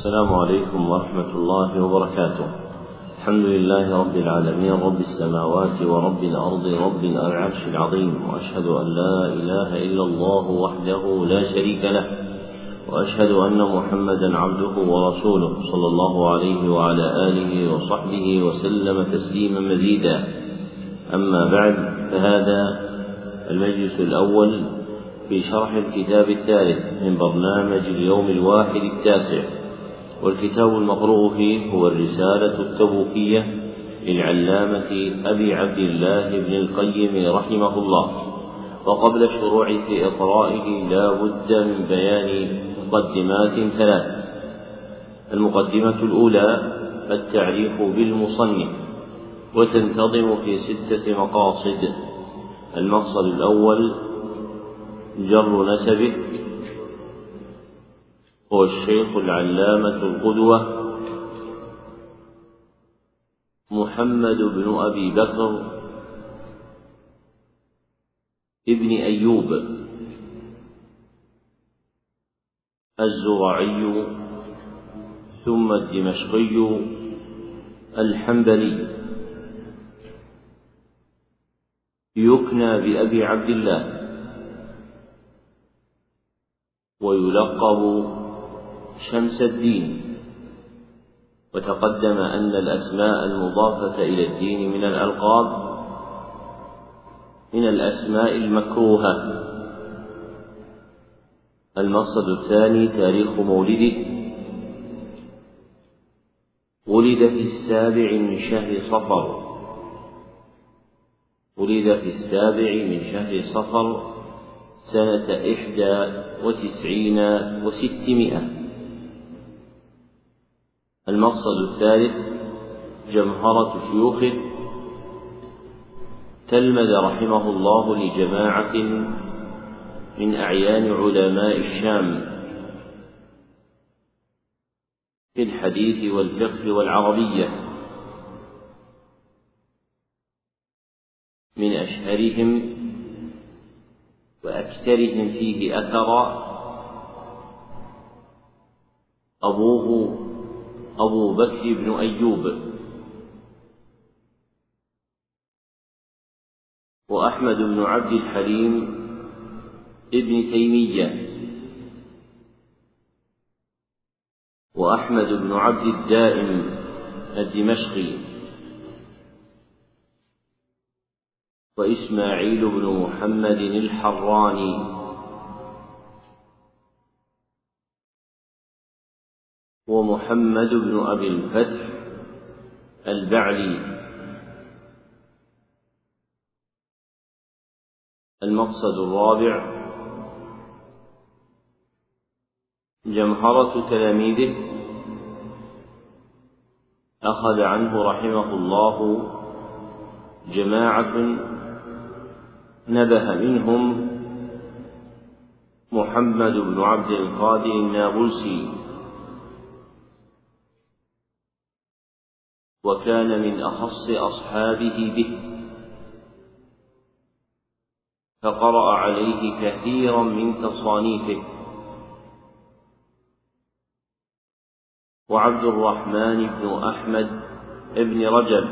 السلام عليكم ورحمة الله وبركاته. الحمد لله رب العالمين رب السماوات ورب الأرض رب العرش العظيم. وأشهد أن لا إله إلا الله وحده لا شريك له. وأشهد أن محمدا عبده ورسوله صلى الله عليه وعلى آله وصحبه وسلم تسليما مزيدا. أما بعد فهذا المجلس الأول في شرح الكتاب الثالث من برنامج اليوم الواحد التاسع. والكتاب المقروء فيه هو الرسالة التبوكية للعلامة أبي عبد الله بن القيم رحمه الله. وقبل الشروع في إقرائه لا بد من بيان مقدمات ثلاث. المقدمة الأولى التعريف بالمصنف وتنتظم في ستة مقاصد. المقصد الأول جر نسبه هو الشيخ العلامة القدوة محمد بن أبي بكر ابن أيوب الزرعي ثم الدمشقي الحنبلي. يكنى بأبي عبد الله ويلقب شمس الدين. وتقدم أن الأسماء المضافة إلى الدين من الألقاب من الأسماء المكروهة. المقصد الثاني تاريخ مولده. ولد في السابع من شهر صفر. ولد في السابع من شهر صفر سنة إحدى وتسعين وستمائة. المقصد الثالث جمهرة شيوخه تلمذ رحمه الله لجماعة من أعيان علماء الشام في الحديث والفقه والعربية من أشهرهم وأكثرهم فيه أثرا أبوه أبو بكر بن أيوب وأحمد بن عبد الحليم ابن تيمية وأحمد بن عبد الدائم الدمشقي وإسماعيل بن محمد الحراني ومحمد بن أبي الفتح البعلي. المقصد الرابع جمهرة تلاميذه. أخذ عنه رحمه الله جماعة نبه منهم محمد بن عبد القادر النابلسي. وكان من أخص أصحابه به. فقرأ عليه كثيرا من تصانيفه. وعبد الرحمن بن أحمد بن رجب.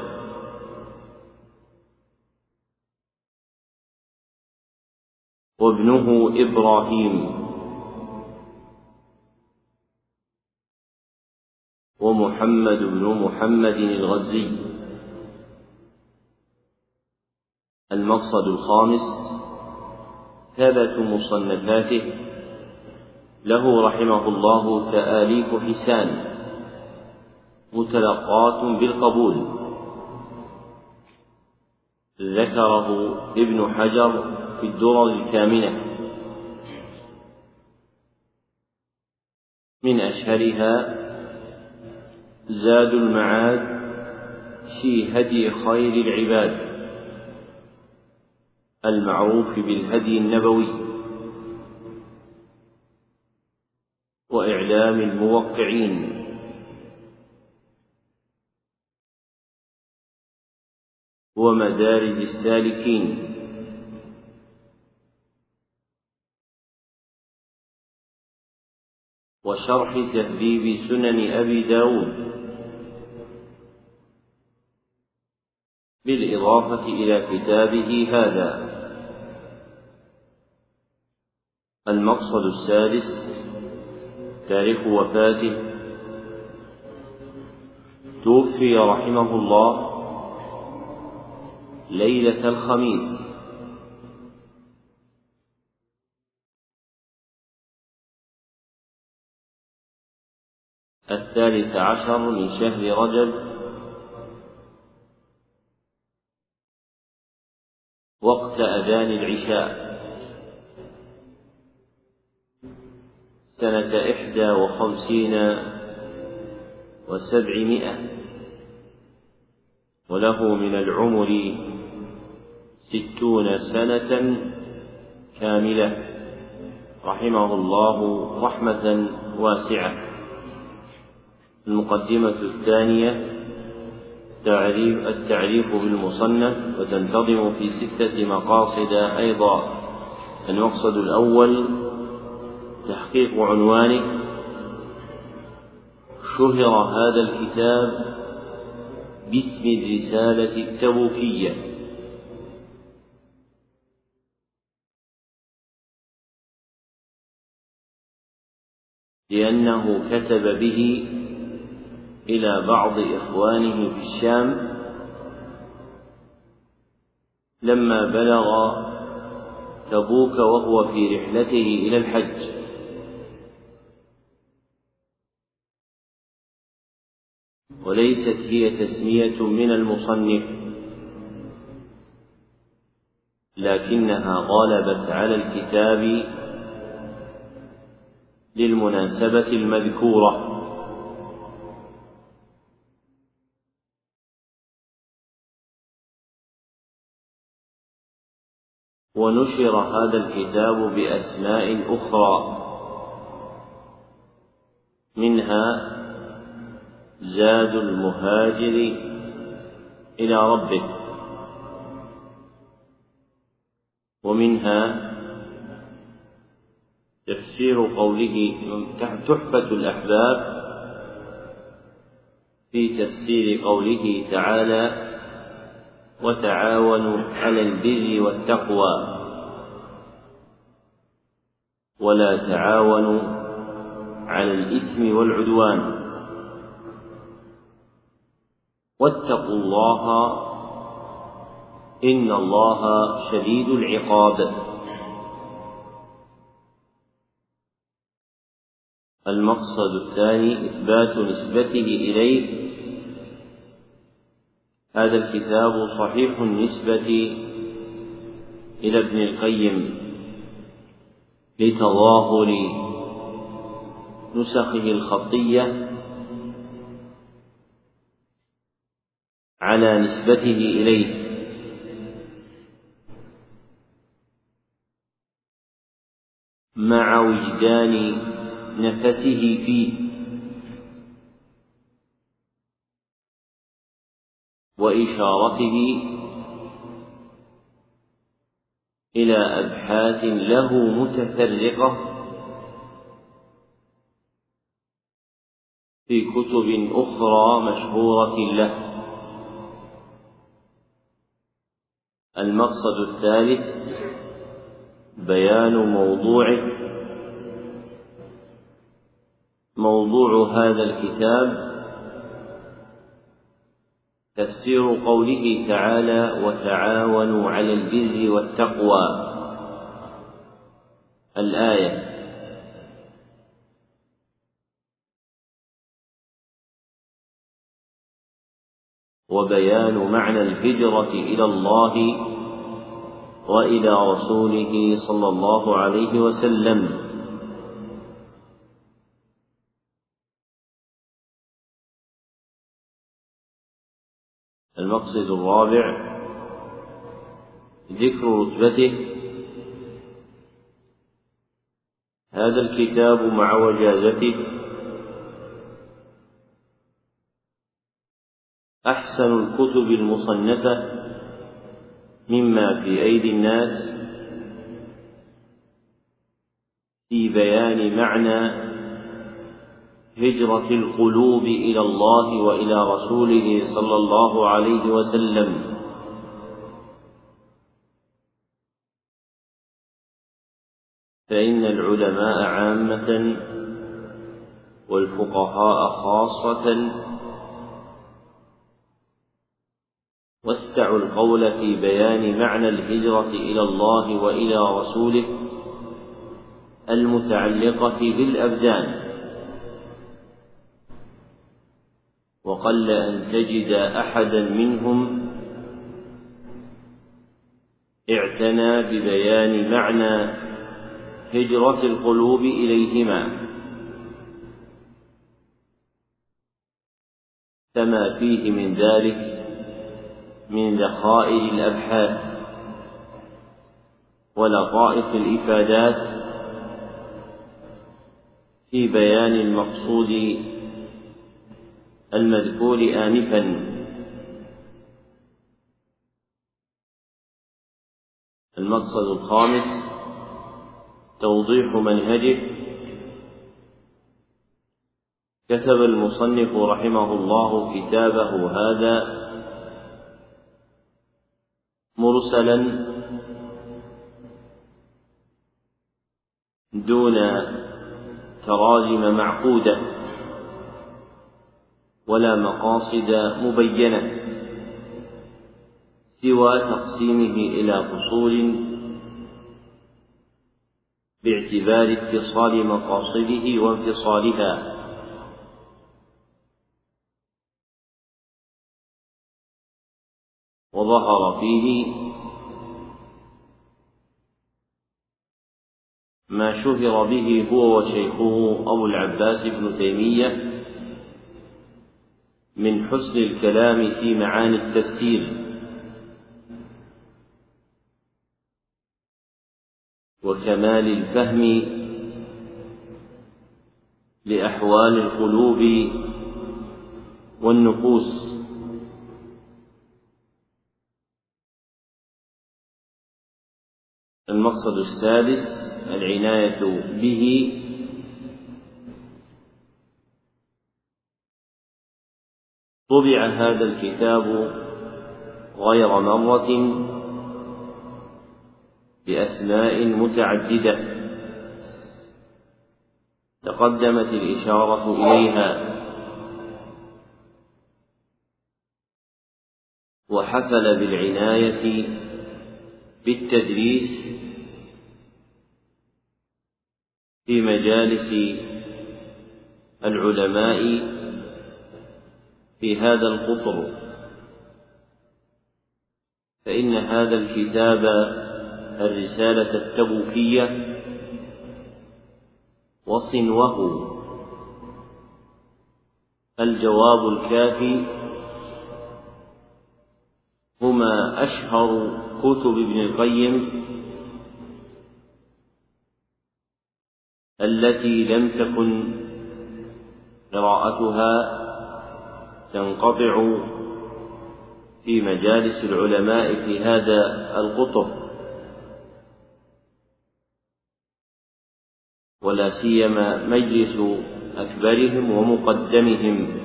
وابنه إبراهيم. ومحمد بن محمد الغزي. المقصد الخامس ثبت مصنفاته. له رحمه الله تآليف حسان. متلقاة بالقبول. ذكره ابن حجر في الدرر الكامنة. من أشهرها زاد المعاد في هدي خير العباد. المعروف بالهدي النبوي. وإعلام الموقعين. ومدارج السالكين. وشرح تهذيب سنن أبي داود. بالإضافة إلى كتابه هذا. المقصد السادس تاريخ وفاته. توفي رحمه الله ليلة الخميس. الثالث عشر من شهر رجب. وقت أذان العشاء. سنة إحدى وخمسين وسبعمائة. وله من العمر ستون سنة كاملة. رحمه الله رحمة واسعة. المقدمة الثانية تعريف التعريف بالمصنف وتنتظم في ستة مقاصد أيضا. المقصد الأول تحقيق عنوانه شهر هذا الكتاب باسم الرسالة التبوكية. لأنه كتب به إلى بعض إخوانه في الشام لما بلغ تبوك وهو في رحلته إلى الحج. وليست هي تسمية من المصنف لكنها غلبت على الكتاب للمناسبة المذكورة. ونشر هذا الكتاب بأسماء أخرى. منها زاد المهاجر إلى ربه. ومنها تفسير قوله تحفة الأحباب في تفسير قوله تعالى وتعاونوا على البر والتقوى. ولا تعاونوا على الإثم والعدوان. واتقوا الله إن الله شديد العقاب. المقصد الثاني إثبات نسبته إليه هذا الكتاب صحيح النسبة إلى ابن القيم لتظاهر نسخه الخطية على نسبته إليه. مع وجدان نفسه فيه. وإشارته إلى أبحاث له متفرقة في كتب أخرى مشهورة له. المقصد الثالث بيان موضوعه. موضوع هذا الكتاب تفسير قوله تعالى وتعاونوا على البر والتقوى. الآية. وبيان معنى الهجرة إلى الله وإلى رسوله صلى الله عليه وسلم. المقصد الرابع ذكر رتبته. هذا الكتاب مع وجازته. أحسن الكتب المصنفة مما في أيدي الناس في بيان معنى هجرة القلوب إلى الله وإلى رسوله صلى الله عليه وسلم. فإن العلماء عامة والفقهاء خاصة وسعوا القول في بيان معنى الهجرة إلى الله وإلى رسوله المتعلقة بالأبدان. وقل أن تجد أحدا منهم اعتنى ببيان معنى هجرة القلوب إليهما. فما فيه من ذلك من ذخائر الأبحاث ولطائف الإفادات في بيان المقصود المذكور آنفا. المقصد الخامس توضيح منهجه. كتب المصنف رحمه الله كتابه هذا مرسلا دون تراجم معقودة. ولا مقاصد مبينة سوى تقسيمه إلى فصول باعتبار اتصال مقاصده وانفصالها. وظهر فيه ما شهر به هو وشيخه أبو العباس ابن تيمية من حسن الكلام في معاني التفسير. وكمال الفهم لأحوال القلوب والنفوس. المقصد السادس العناية به طبع هذا الكتاب غير مرة بأسماء متعددة. تقدمت الإشارة إليها. وحفل بالعناية بالتدريس في مجالس العلماء في هذا القطر. فإن هذا الكتاب الرسالة التبوكية وصنوه الجواب الكافي هما أشهر كتب ابن القيم التي لم تكن قراءتها تنقطع في مجالس العلماء في هذا القطر ولا سيما مجلس أكبرهم ومقدمهم.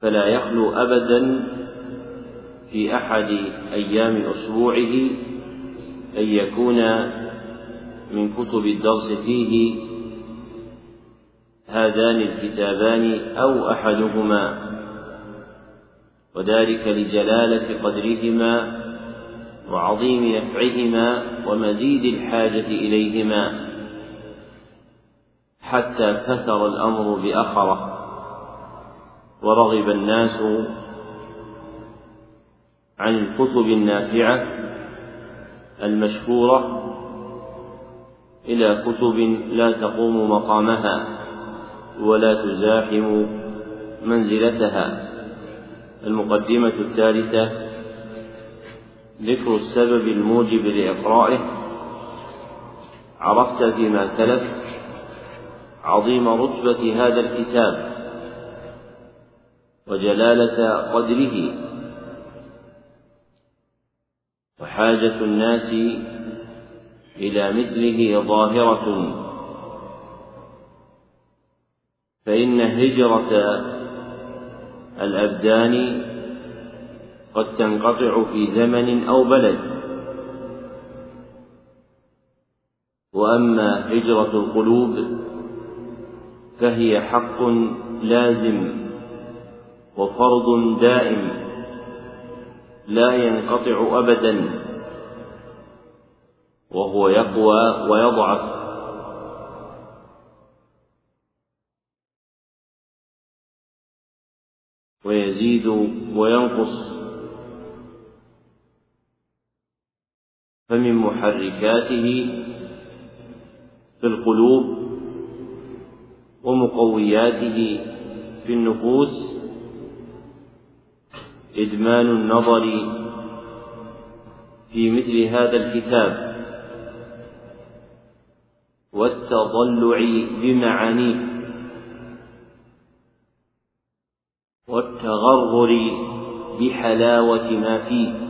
فلا يخلو أبدا في أحد أيام أسبوعه أن يكون من كتب الدرس فيه هذان الكتابان أو أحدهما. وذلك لجلالة قدرهما وعظيم نفعهما ومزيد الحاجة إليهما حتى كثر الأمر بأخره ورغب الناس عن الكتب النافعة المشهورة إلى كتب لا تقوم مقامها. ولا تزاحم منزلتها. المقدمة الثالثة ذكر السبب الموجب لإقرائه. عرفت فيما سلف عظيم رتبة هذا الكتاب وجلالة قدره. وحاجة الناس إلى مثله ظاهرة. فإن هجرة الأبدان قد تنقطع في زمن أو بلد. وأما هجرة القلوب فهي حق لازم وفرض دائم لا ينقطع أبدا وهو يقوى ويضعف. ويزيد وينقص. فمن محركاته في القلوب ومقوياته في النفوس إدمان النظر في مثل هذا الكتاب والتضلع بمعانيه. والتغرر بحلاوة ما فيه.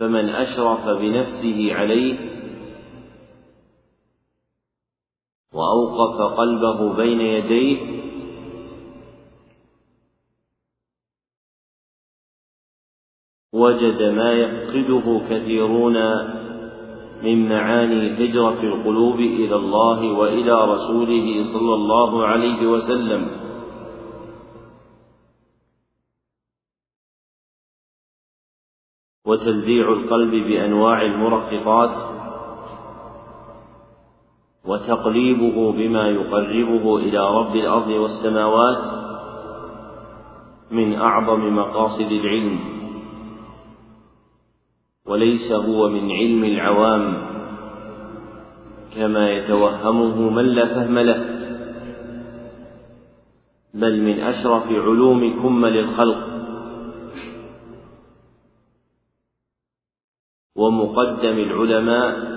فمن أشرف بنفسه عليه وأوقف قلبه بين يديه وجد ما يفقده كثيرون من معاني هجرة القلوب إلى الله وإلى رسوله صلى الله عليه وسلم. وتلذيع القلب بأنواع المرققات. وتقليبه بما يقربه إلى رب الأرض والسماوات من أعظم مقاصد العلم. وليس هو من علم العوام كما يتوهمه من لا فهم له بل من أشرف علوم كمل الخلق ومقدم العلماء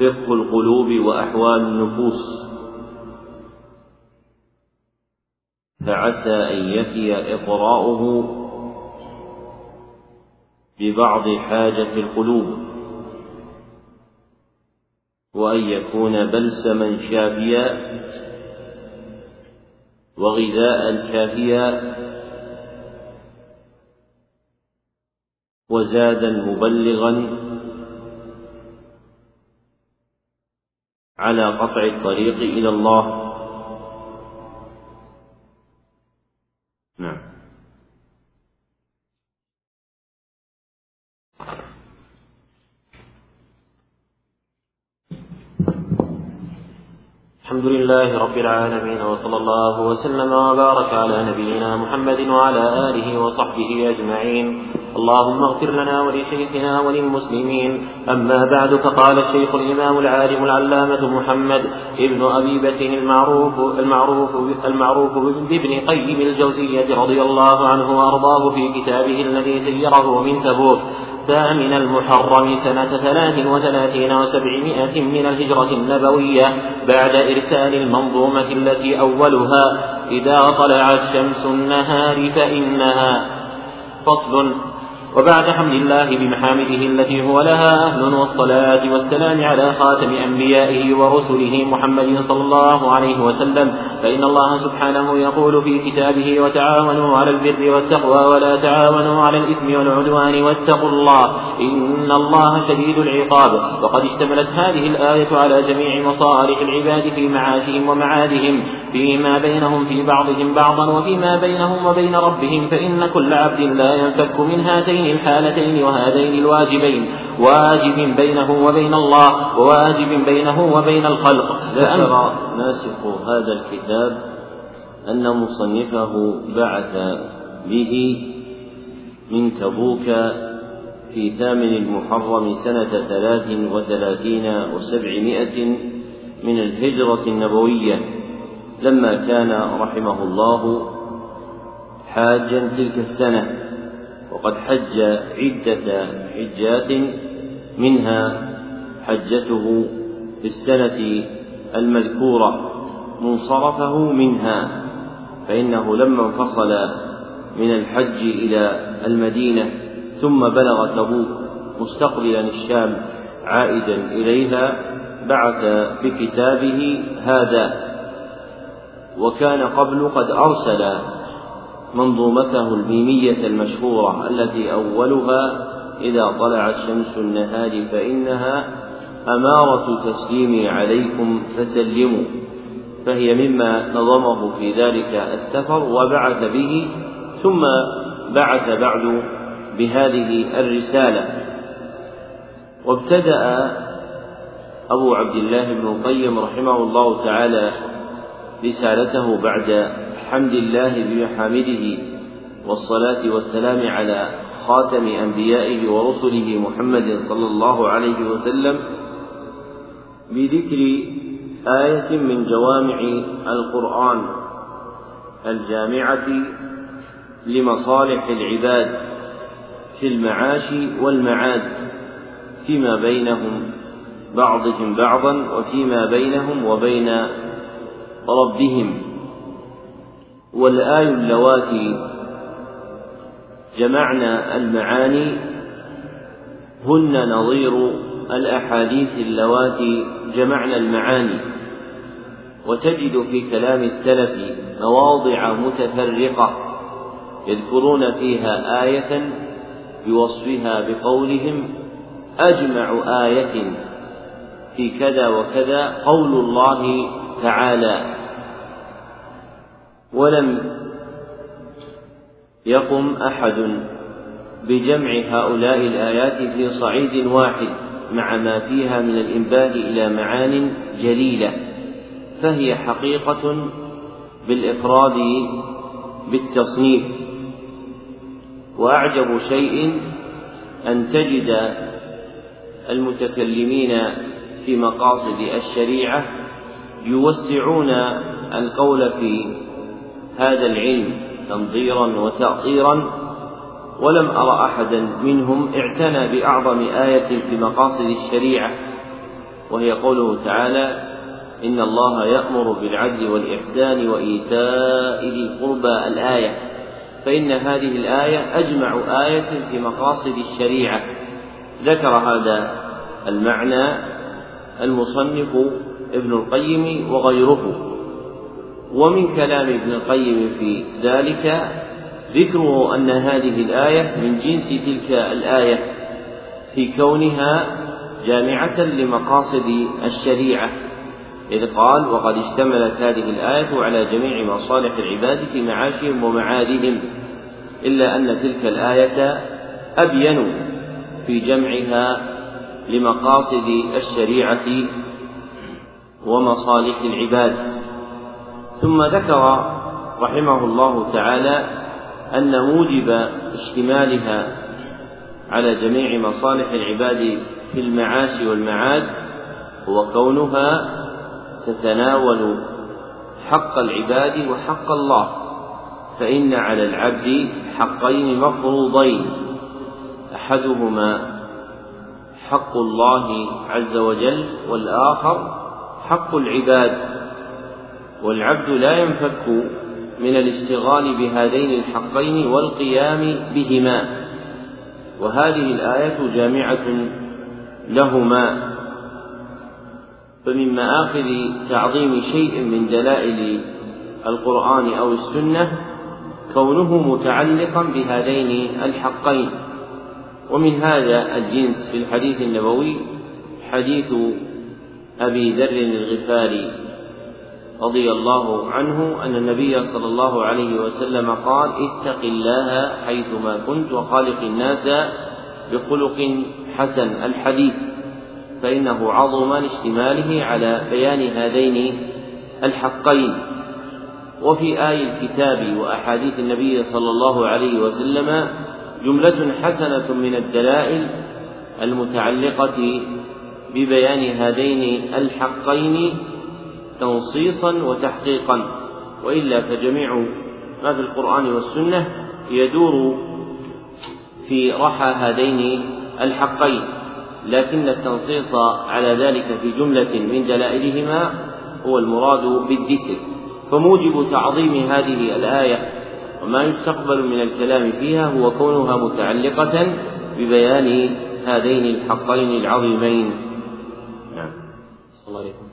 فقه القلوب وأحوال النفوس. فعسى أن يفي إقراؤه ببعض حاجة القلوب وأن يكون بلسما شافيا وغذاء كافيا وزادا مبلغا على قطع الطريق إلى الله. الحمد لله رب العالمين وصلى الله وسلم وبارك على نبينا محمد وعلى آله وصحبه أجمعين. اللهم اغفر لنا ولشيخنا وللمسلمين. أما بعد فقال الشيخ الإمام العالم العلامة محمد ابن أبي بكر المعروف المعروف المعروف بابن قيم الجوزية رضي الله عنه وأرضاه في كتابه الذي سيره من تبوك. الثامن المحرم سنة ثلاث وثلاثين وسبعمائة من الهجرة النبوية بعد إرسال المنظومة التي أولها إذا طلعت شمس النهار فإنها فصل. وبعد حمد الله بمحامده التي هو لها أهل والصلاة والسلام على خاتم أنبيائه ورسله محمد صلى الله عليه وسلم. فإن الله سبحانه يقول في كتابه وتعاونوا على البر والتقوى ولا تعاونوا على الإثم والعدوان واتقوا الله إن الله شديد العقاب. وقد اشتملت هذه الآية على جميع مصالح العباد في معاشهم ومعادهم فيما بينهم في بعضهم بعضا وفيما بينهم وبين ربهم فإن كل عبد لا ينفك من هاتين هاتين الحالتين وهذين الواجبين واجب بينه وبين الله وواجب بينه وبين الخلق. ذكر ناسق هذا الكتاب أن مصنفه بعث به من تبوك في ثامن المحرم سنة ثلاث وثلاثين وسبعمائة من الهجرة النبوية. لما كان رحمه الله حاجا تلك السنة. وقد حج عدة حجات منها حجته في السنة المذكورة منصرفه منها فإنه لما انفصل من الحج إلى المدينة ثم بلغ تبوك مستقبلا الشام عائدا إليها بعث بكتابه هذا وكان قبل قد أرسل منظومته الميمية المشهورة التي أولها إذا طلعت شمس النهار فإنها أمارة تسليمي عليكم فسلموا فهي مما نظمه في ذلك السفر وبعث به ثم بعث بعد بهذه الرسالة. وابتدأ أبو عبد الله بن القيم رحمه الله تعالى رسالته بعد حمد الله بمحامده والصلاة والسلام على خاتم أنبيائه ورسله محمد صلى الله عليه وسلم. بذكر آية من جوامع القرآن الجامعة لمصالح العباد في المعاش والمعاد فيما بينهم بعضهم بعضا وفيما بينهم وبين ربهم. والآي اللواتي جمعنا المعاني هن نظير الأحاديث اللواتي جمعن المعاني. وتجد في كلام السلف مواضع متفرقة يذكرون فيها آية بوصفها بقولهم أجمع آية في كذا وكذا قول الله تعالى. ولم يقم أحد بجمع هؤلاء الآيات في صعيد واحد مع ما فيها من الإنباه إلى معان جليلة فهي حقيقة بالإفراد بالتصنيف. وأعجب شيء أن تجد المتكلمين في مقاصد الشريعة يوسعون القول في هذا العلم تنظيرا وتأطيرا ولم أرى أحدا منهم اعتنى بأعظم آية في مقاصد الشريعة وهي قوله تعالى إن الله يأمر بالعدل والإحسان وإيتاء ذي القربى. الآية فإن هذه الآية أجمع آية في مقاصد الشريعة. ذكر هذا المعنى المصنف ابن القيم وغيره. ومن كلام ابن القيم في ذلك ذكره أن هذه الآية من جنس تلك الآية في كونها جامعة لمقاصد الشريعة إذ قال وقد اشتملت هذه الآية على جميع مصالح العباد في معاشهم ومعادهم إلا أن تلك الآية أبين في جمعها لمقاصد الشريعة ومصالح العباد. ثم ذكر رحمه الله تعالى أن موجب اشتمالها على جميع مصالح العباد في المعاش والمعاد هو كونها تتناول حق العباد وحق الله فإن على العبد حقين مفروضين أحدهما حق الله عز وجل والآخر حق العباد. والعبد لا ينفك من الاشتغال بهذين الحقين والقيام بهما. وهذه الآية جامعة لهما. فمن مآخذ تعظيم شيء من دلائل القرآن أو السنة كونه متعلقا بهذين الحقين. ومن هذا الجنس في الحديث النبوي حديث أبي ذر الغفاري. رضي الله عنه أن النبي صلى الله عليه وسلم قال اتق الله حيثما كنت وخالق الناس بخلق حسن الحديث فإنه عظم لاشتماله على بيان هذين الحقين. وفي آي الكتاب وأحاديث النبي صلى الله عليه وسلم جملة حسنة من الدلائل المتعلقة ببيان هذين الحقين تنصيصا وتحقيقا وإلا فجميع ما في القرآن والسنة يدور في رحى هذين الحقين لكن التنصيص على ذلك في جملة من دلائلهما هو المراد بالذكر فموجب تعظيم هذه الآية وما يستقبل من الكلام فيها هو كونها متعلقة ببيان هذين الحقين العظيمين. نعم. الله عليكم.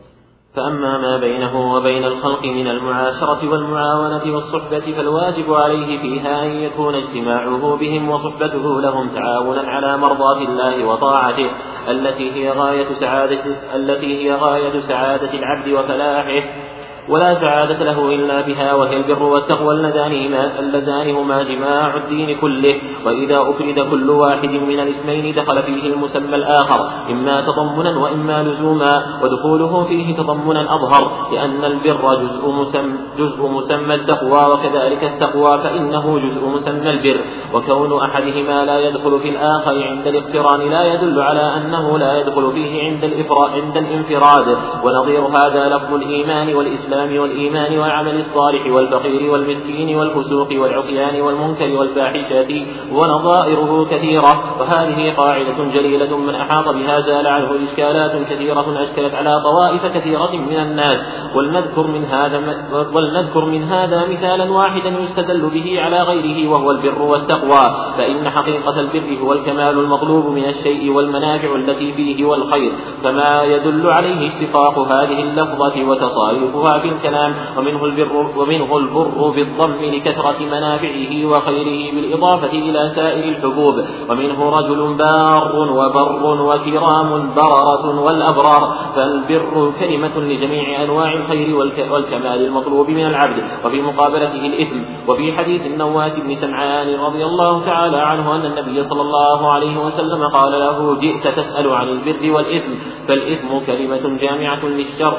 فأما ما بينه وبين الخلق من المعاشرة والمعاونة والصحبة فالواجب عليه فيها أن يكون اجتماعه بهم وصحبته لهم تعاونا على مرضاة الله وطاعته التي هي غاية سعادة التي هي غاية سعادة العبد وفلاحه. ولا سعادة له إلا بها وهي البر والتقوى. اللذان هما جماع الدين كله. وإذا أفرد كل واحد من الاسمين دخل فيه المسمى الآخر إما تضمنا وإما لزوما. ودخوله فيه تضمنا أظهر لأن البر جزء مسمى, جزء مسمى التقوى وكذلك التقوى فإنه جزء مسمى البر. وكون أحدهما لا يدخل في الآخر عند الاقتران لا يدل على أنه لا يدخل فيه عند عند الانفراد. ونظير هذا لفظ الإيمان والإسلام. الإسلام والإيمان والعمل الصالح والفقير والمسكين والفسوق والعصيان والمنكر والفاحشة ونظائره كثيرة. وهذه قاعدة جليلة من أحاط بها زال عنه إشكالات كثيرة أشكلت على طوائف كثيرة من الناس. ولنذكر من هذا ولنذكر من هذا مثالا واحدا يستدل به على غيره وهو البر والتقوى. فإن حقيقة البر هو الكمال المطلوب من الشيء والمنافع التي فيه والخير. فما يدل عليه اشتقاق هذه اللفظة وتصاريفها الكلام ومنه البر ومنه البر بالضم لكثرة منافعه وخيره بالإضافة إلى سائر الحبوب. ومنه رجل بار وبر وكرام بررة والأبرار. فالبر كلمة لجميع أنواع الخير والكمال المطلوب من العبد. وفي مقابلته الإثم. وفي حديث النواس بن سمعان رضي الله تعالى عنه أن النبي صلى الله عليه وسلم قال له جئت تسأل عن البر والإثم. فالإثم كلمة جامعة للشر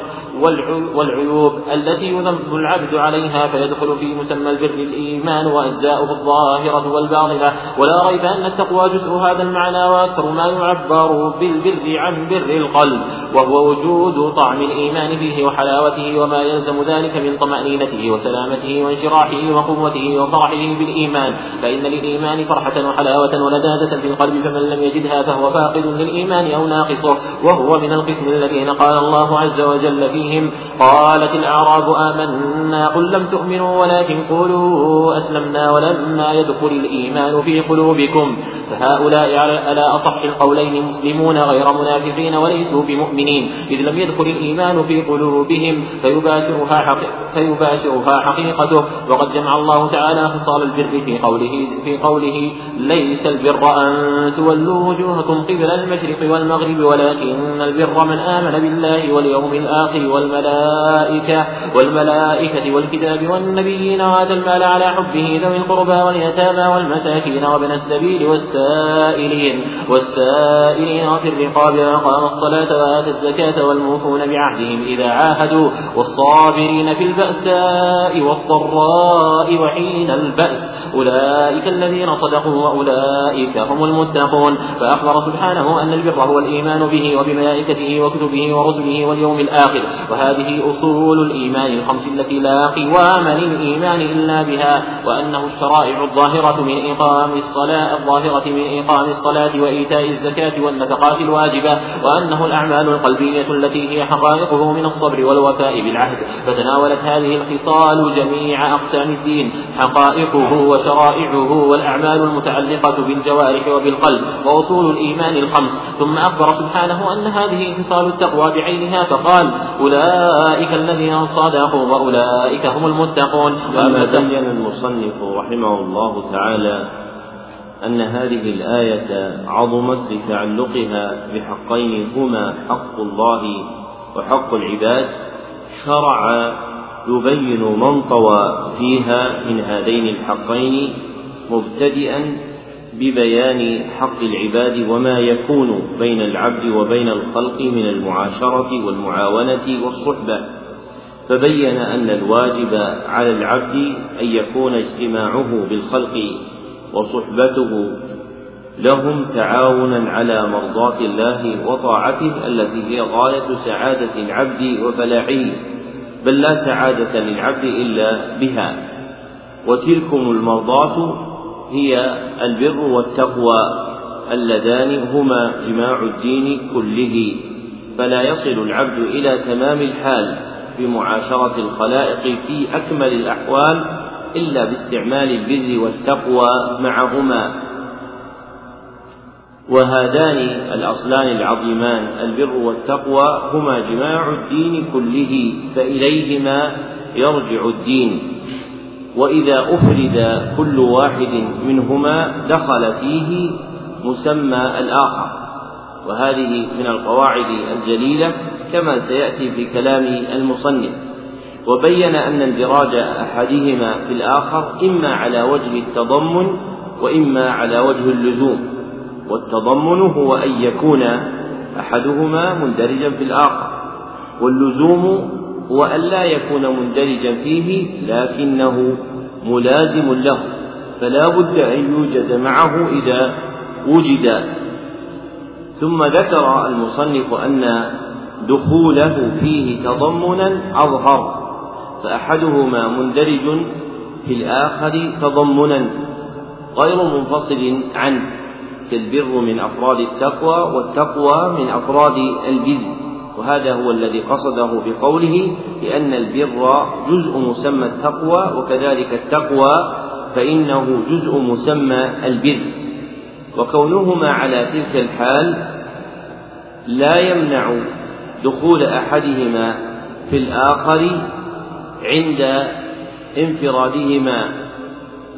والعيوب التي يذم العبد عليها فيدخل في مسمى البر الإيمان وأجزاؤه الظاهرة والباطنة. ولا ريب أن التقوى جزء هذا المعنى وأكثر ما يعبر بالبر عن بر القلب. وهو وجود طعم الإيمان فيه وحلاوته وما يلزم ذلك من طمأنينته وسلامته وانشراحه وقوته وفرحه بالإيمان. فإن للإيمان فرحة وحلاوة ولذاذة في القلب فمن لم يجدها فهو فاقد للإيمان أو ناقصه. وهو من القسم الذين قال الله عز وجل فيهم قالت الأعراب آمنا قل لم تؤمنوا ولكن قولوا أسلمنا ولما يدخل الإيمان في قلوبكم فهؤلاء على أصح القولين مسلمون غير منافقين وليسوا بمؤمنين إذ لم يدخل الإيمان في قلوبهم فيباشرها, حقيقة فيباشرها حقيقته وقد جمع الله تعالى خصال البر في قوله في قوله ليس البر أن تولوا وجوهكم قبل المشرق والمغرب ولكن البر من آمن بالله واليوم الآخر والملائكة والملائكة والكتاب والنبيين وآتى المال على حبه ذوي القربى واليتامى والمساكين وابن السبيل والسائلين والسائلين وفي الرقاب وأقام الصلاة وآتى الزكاة والموفون بعهدهم إذا عاهدوا والصابرين في البأساء والضراء وحين البأس. أولئك الذين صدقوا وأولئك هم المتقون. فأخبر سبحانه أن البر هو الإيمان به وبملائكته وكتبه ورسله واليوم الآخر. وهذه أصول الإيمان الخمس التي لا قوام للإيمان إلا بها وأنه الشرائع الظاهرة من إقام الصلاة الظاهرة من إقام الصلاة وإيتاء الزكاة والنفقات الواجبة وأنه الأعمال القلبية التي هي حقائقه من الصبر والوفاء بالعهد. فتناولت هذه الخصال جميع أقسام الدين حقائقه وشرائعه والأعمال المتعلقة بالجوارح وبالقلب وأصول الإيمان الخمس. ثم أخبر سبحانه أن هذه خصال التقوى بعينها فقال أولئك الذين صدقوا وأولئك هم المتقون. وما بين المصنف رحمه الله تعالى أن هذه الآية عظمت لتعلقها بحقين هما حق الله وحق العباد. شرع يبين من طوى فيها من هذين الحقين مبتدئا ببيان حق العباد وما يكون بين العبد وبين الخلق من المعاشرة والمعاونة والصحبة. فبين أن الواجب على العبد أن يكون اجتماعه بالخلق وصحبته لهم تعاونا على مرضاة الله وطاعته التي هي غاية سعادة العبد وفلاحه بل لا سعادة للعبد إلا بها. وتلكم المرضاة هي البر والتقوى اللذان هما جماع الدين كله. فلا يصل العبد إلى تمام الحال. بمعاشرة الخلائق في أكمل الأحوال إلا باستعمال البر والتقوى معهما. وهذان الأصلان العظيمان البر والتقوى هما جماع الدين كله فإليهما يرجع الدين. وإذا أفرد كل واحد منهما دخل فيه مسمى الآخر. وهذه من القواعد الجليلة كما سيأتي في كلام المصنف وبين أن اندراج أحدهما في الآخر إما على وجه التضمن وإما على وجه اللزوم والتضمن هو أن يكون أحدهما مندرجا في الآخر واللزوم هو أن لا يكون مندرجا فيه لكنه ملازم له فلا بد أن يوجد معه إذا وجد. ثم ذكر المصنف أن دخوله فيه تضمنا أظهر فأحدهما مندرج في الآخر تضمنا غير منفصل عنه كالبر من أفراد التقوى والتقوى من أفراد البر وهذا هو الذي قصده بقوله لأن البر جزء مسمى التقوى وكذلك التقوى فإنه جزء مسمى البر وكونهما على تلك الحال لا يمنع دخول أحدهما في الآخر عند انفرادهما.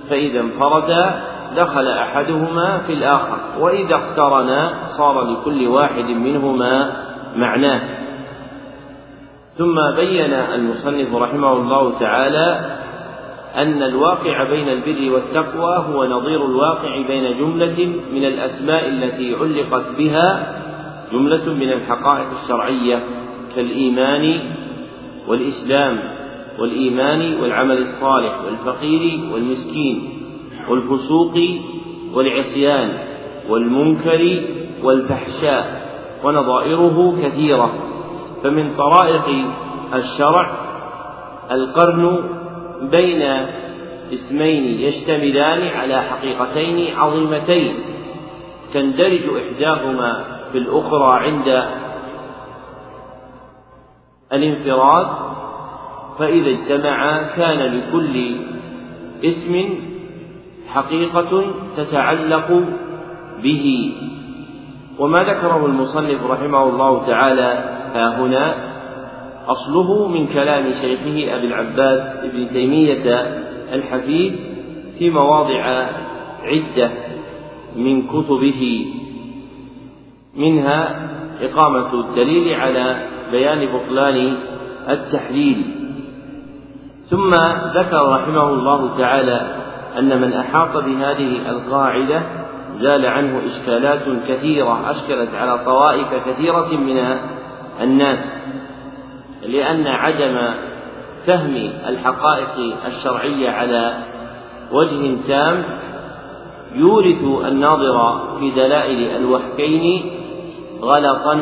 فإذا انفردا دخل أحدهما في الآخر. وإذا اقترنا صار لكل واحد منهما معناه. ثم بين المصنف رحمه الله تعالى أن الواقع بين البر والتقوى هو نظير الواقع بين جملة من الأسماء التي علقت بها جملة من الحقائق الشرعية كالإيمان والإسلام والإيمان والعمل الصالح والفقير والمسكين والفسوق والعصيان والمنكر والفحشاء ونظائره كثيرة. فمن طرائق الشرع القرن بين اسمين يشتملان على حقيقتين عظيمتين. تندرج إحداهما في الأخرى عند الانفراد فإذا اجتمعا كان لكل اسم حقيقة تتعلق به. وما ذكره المصنف رحمه الله تعالى ها هنا أصله من كلام شيخه أبي العباس ابن تيمية الحفيد في مواضع عدة من كتبه. منها إقامة الدليل على بيان بطلان التحليل. ثم ذكر رحمه الله تعالى أن من أحاط بهذه القاعدة زال عنه إشكالات كثيرة أشكلت على طوائف كثيرة من الناس لأن عدم فهم الحقائق الشرعية على وجه تام يورث الناظر في دلائل الوحكين غلطا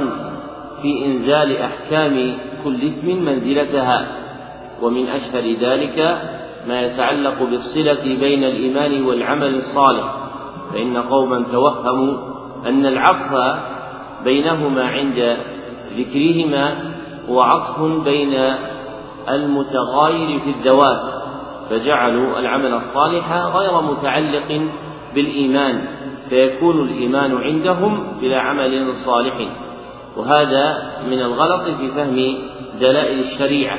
في إنزال أحكام كل اسم منزلتها ومن أشهر ذلك ما يتعلق بالصلة بين الإيمان والعمل الصالح فإن قوما توهموا أن العطف بينهما عند ذكرهما هو عطف بين المتغاير في الذوات فجعلوا العمل الصالح غير متعلق بالإيمان. فيكون الإيمان عندهم بلا عمل صالح. وهذا من الغلط في فهم دلائل الشريعة.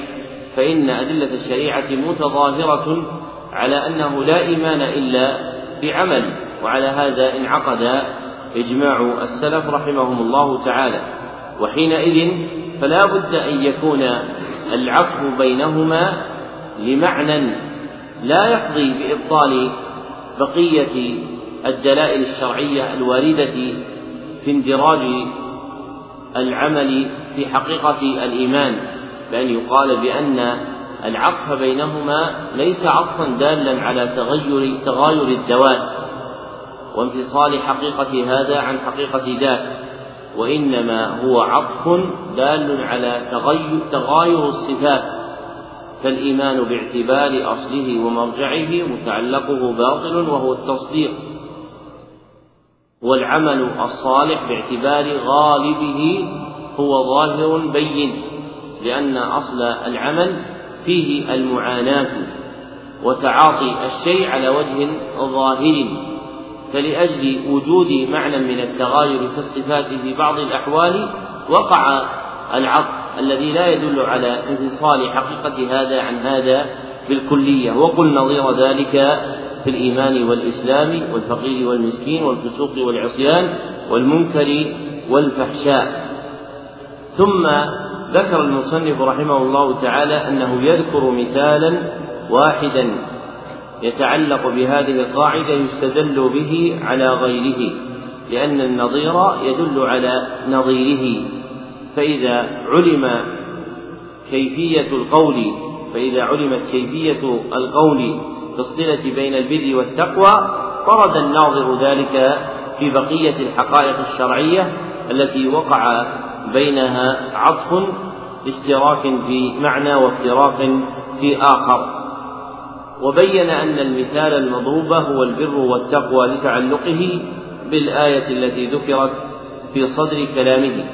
فإن أدلة الشريعة متظاهرة على أنه لا إيمان إلا بعمل. وعلى هذا انعقد إجماع السلف رحمهم الله تعالى. وحينئذ فلا بد أن يكون العطف بينهما لمعنى لا يقضي بإبطال بقية الدلائل الشرعية الواردة في اندراج العمل في حقيقة الإيمان بأن يقال بأن العطف بينهما ليس عطفا دالا على تغير تغاير الذوات وانفصال حقيقة هذا عن حقيقة ذاك وإنما هو عطف دال على تغير تغاير الصفات فالإيمان باعتبار أصله ومرجعه متعلقه باطل وهو التصديق. والعمل الصالح باعتبار غالبه هو ظاهر بين لأن أصل العمل فيه المعاناة وتعاطي الشيء على وجه ظاهر. فلأجل وجود معنى من التغاير في الصفات في بعض الأحوال وقع العطف الذي لا يدل على انفصال حقيقة هذا عن هذا بالكلية. وقل نظير ذلك في الإيمان والإسلام والفقير والمسكين والفسوق والعصيان والمنكر والفحشاء. ثم ذكر المصنف رحمه الله تعالى أنه يذكر مثالا واحدا يتعلق بهذه القاعدة يستدل به على غيره لأن النظير يدل على نظيره. فإذا علم كيفية القول فإذا علمت كيفية القول الصلة بين البر والتقوى طرد الناظر ذلك في بقية الحقائق الشرعية التي وقع بينها عطف اشتراك في معنى وافتراق في آخر. وبين أن المثال المضروب هو البر والتقوى لتعلقه بالآية التي ذكرت في صدر كلامه.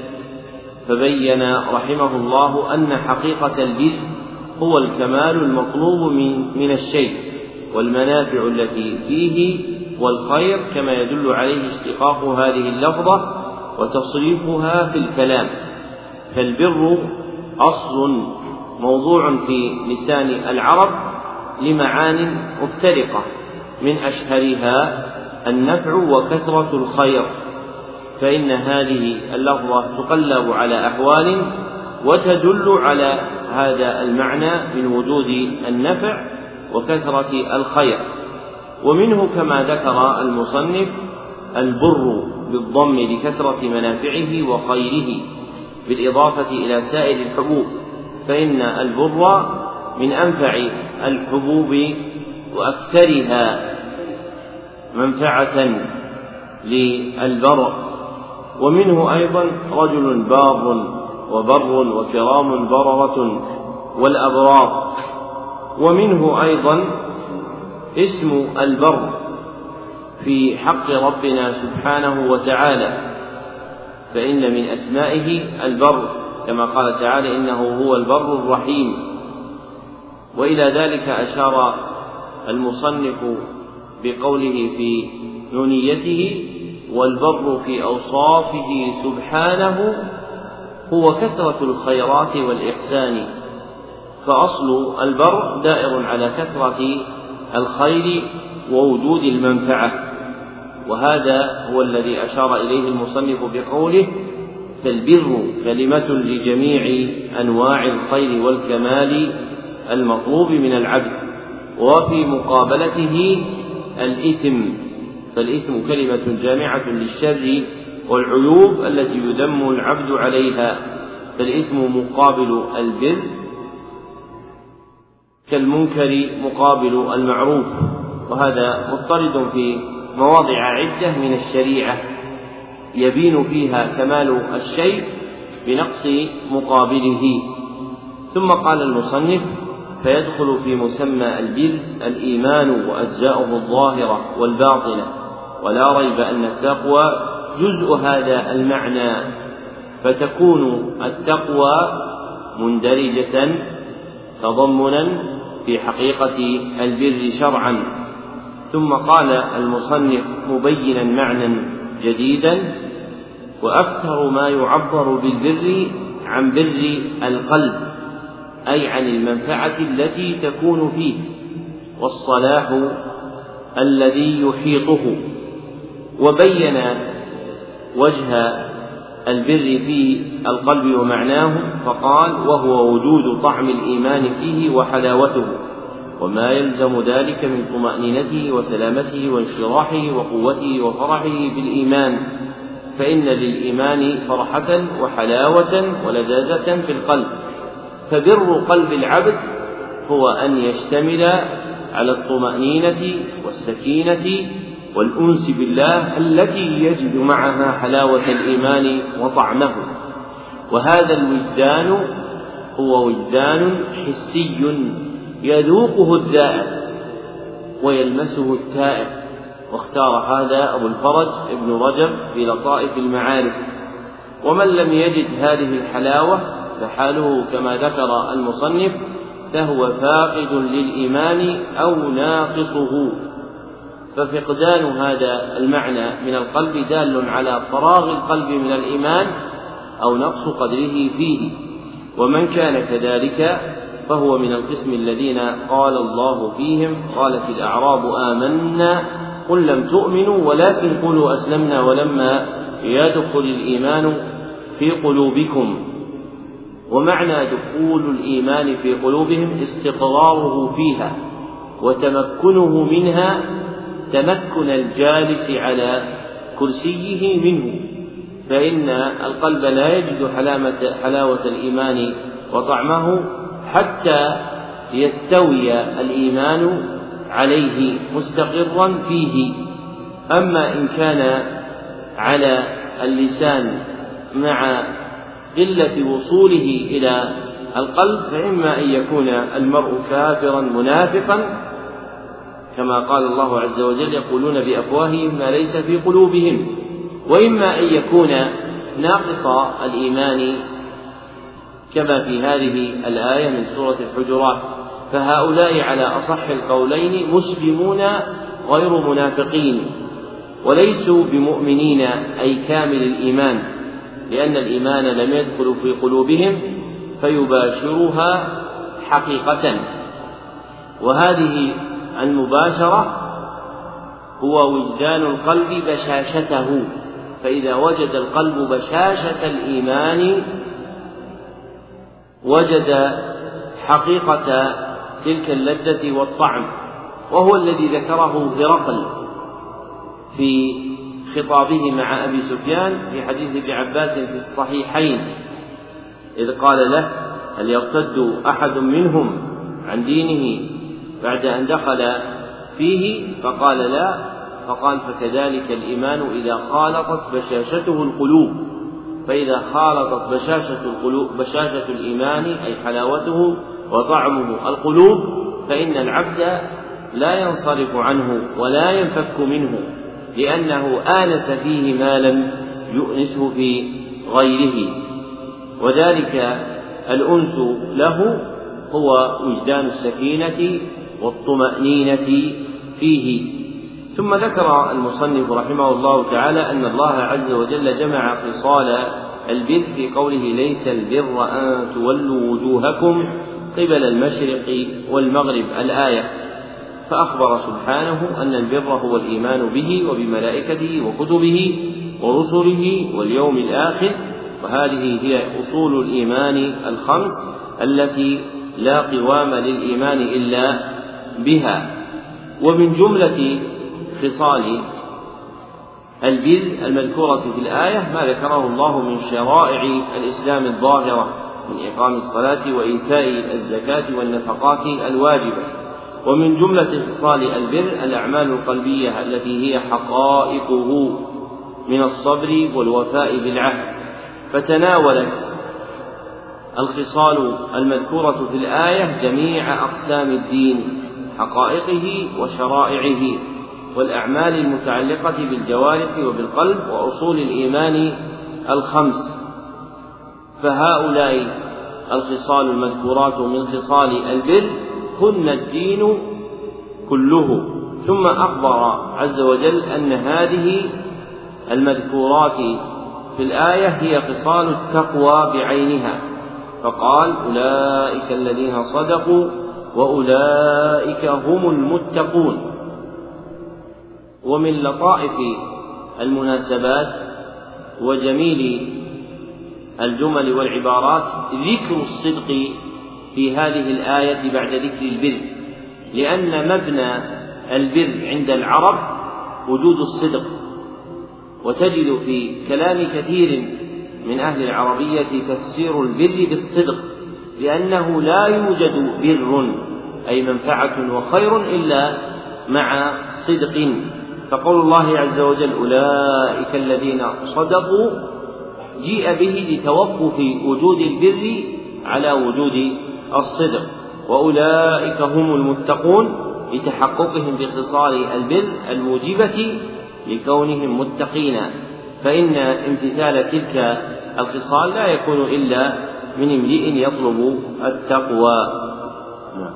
فبين رحمه الله أن حقيقة البر هو الكمال المطلوب من من الشيء. والمنافع التي فيه والخير كما يدل عليه اشتقاق هذه اللفظة وتصريفها في الكلام. فالبر أصل موضوع في لسان العرب لمعان مفترقة من أشهرها النفع وكثرة الخير فإن هذه اللفظة تقلب على أحوال وتدل على هذا المعنى من وجود النفع وكثرة الخير. ومنه كما ذكر المصنف البر بالضم لكثرة منافعه وخيره بالإضافة إلى سائر الحبوب فإن البر من أنفع الحبوب وأكثرها منفعة للبر. ومنه أيضا رجل بار وبر وكرام بررة والأبرار. ومنه أيضا اسم البر في حق ربنا سبحانه وتعالى فإن من أسمائه البر كما قال تعالى إنه هو البر الرحيم. وإلى ذلك أشار المصنف بقوله في نونيته والبر في أوصافه سبحانه هو كثرة الخيرات والإحسان. فأصل البر دائر على كثرة الخير ووجود المنفعة وهذا هو الذي أشار إليه المصنف بقوله فالبر كلمة لجميع أنواع الخير والكمال المطلوب من العبد وفي مقابلته الإثم فالإثم كلمة جامعة للشر والعيوب التي يذم العبد عليها فالإثم مقابل البر كالمنكر مقابل المعروف وهذا مضطرد في مواضع عدة من الشريعة يبين فيها كمال الشيء بنقص مقابله. ثم قال المصنف فيدخل في مسمى البر الإيمان وأجزاؤه الظاهرة والباطنة ولا ريب أن التقوى جزء هذا المعنى فتكون التقوى مندرجة تضمنا في حقيقة البر شرعا. ثم قال المصنف مبينا معنى جديدا وأكثر ما يعبر بالبر عن بر القلب أي عن المنفعة التي تكون فيه والصلاح الذي يحيطه. وبين وجه البر في القلب ومعناه فقال وهو وجود طعم الإيمان فيه وحلاوته وما يلزم ذلك من طمأنينته وسلامته وانشراحه وقوته وفرحه بالإيمان فإن للإيمان فرحة وحلاوة ولذاذة في القلب فبر قلب العبد هو أن يشتمل على الطمأنينة والسكينة والأنس بالله التي يجد معها حلاوة الإيمان وطعمه. وهذا الوجدان هو وجدان حسي يذوقه الذائق ويلمسه التائب. واختار هذا أبو الفرج ابن رجب في لطائف المعارف. ومن لم يجد هذه الحلاوة فحاله كما ذكر المصنف فهو فاقد للإيمان أو ناقصه. ففقدان هذا المعنى من القلب دال على فراغ القلب من الإيمان أو نقص قدره فيه. ومن كان كذلك فهو من القسم الذين قال الله فيهم قالت الأعراب آمنا قل لم تؤمنوا ولكن قولوا أسلمنا ولما يدخل الإيمان في قلوبكم. ومعنى دخول الإيمان في قلوبهم استقراره فيها وتمكنه منها تمكن الجالس على كرسيه منه فإن القلب لا يجد حلامة حلاوة الإيمان وطعمه حتى يستوي الإيمان عليه مستقرا فيه. أما إن كان على اللسان مع قلة وصوله إلى القلب فإما أن يكون المرء كافرا منافقا كما قال الله عز وجل يقولون بأفواههم ما ليس في قلوبهم وإما أن يكون ناقص الإيمان كما في هذه الآية من سورة الحجرات فهؤلاء على أصح القولين مسلمون غير منافقين وليسوا بمؤمنين أي كامل الإيمان لأن الإيمان لم يدخل في قلوبهم فيباشرها حقيقة. وهذه المباشرة هو وجدان القلب بشاشته فإذا وجد القلب بشاشة الإيمان وجد حقيقة تلك اللذة والطعم وهو الذي ذكره هرقل في خطابه مع أبي سفيان في حديث ابن عباس في الصحيحين إذ قال له هل يرتد أحد منهم عن دينه؟ بعد أن دخل فيه فقال لا فقال فكذلك الإيمان إذا خالطت بشاشته القلوب. فإذا خالطت بشاشة القلوب بشاشة الإيمان أي حلاوته وطعمه القلوب فإن العبد لا ينصرف عنه ولا ينفك منه لأنه آنس فيه ما لم يؤنسه في غيره. وذلك الأنس له هو وجدان السكينة والطمأنينة فيه. ثم ذكر المصنف رحمه الله تعالى أن الله عز وجل جمع خصال البر في قوله ليس البر أن تولوا وجوهكم قبل المشرق والمغرب الآية. فأخبر سبحانه أن البر هو الإيمان به وبملائكته وكتبه ورسله واليوم الآخر وهذه هي أصول الإيمان الخمس التي لا قوام للإيمان إلا بها. ومن جملة خصال البر المذكورة في الآية ما ذكره الله من شرائع الإسلام الظاهرة من إقام الصلاة وإيتاء الزكاة والنفقات الواجبة. ومن جملة خصال البر الأعمال القلبية التي هي حقائقه من الصبر والوفاء بالعهد. فتناولت الخصال المذكورة في الآية جميع أقسام الدين. حقائقه وشرائعه والأعمال المتعلقة بالجوارح وبالقلب وأصول الإيمان الخمس. فهؤلاء الخصال المذكورات من خصال البر هن الدين كله. ثم أخبر عز وجل أن هذه المذكورات في الآية هي خصال التقوى بعينها. فقال أولئك الذين صدقوا وأولئك هم المتقون. ومن لطائف المناسبات وجميل الجمل والعبارات ذكر الصدق في هذه الآية بعد ذكر البر لأن مبنى البر عند العرب وجود الصدق. وتجد في كلام كثير من أهل العربية تفسير البر بالصدق. لأنه لا يوجد بر أي منفعة وخير إلا مع صدق. فقول الله عز وجل أولئك الذين صدقوا جيء به لتوقف وجود البر على وجود الصدق. وأولئك هم المتقون لتحققهم بخصال البر الموجبة لكونهم متقين. فإن امتثال تلك الخصال لا يكون إلا من امرئ يطلب التقوى. نعم.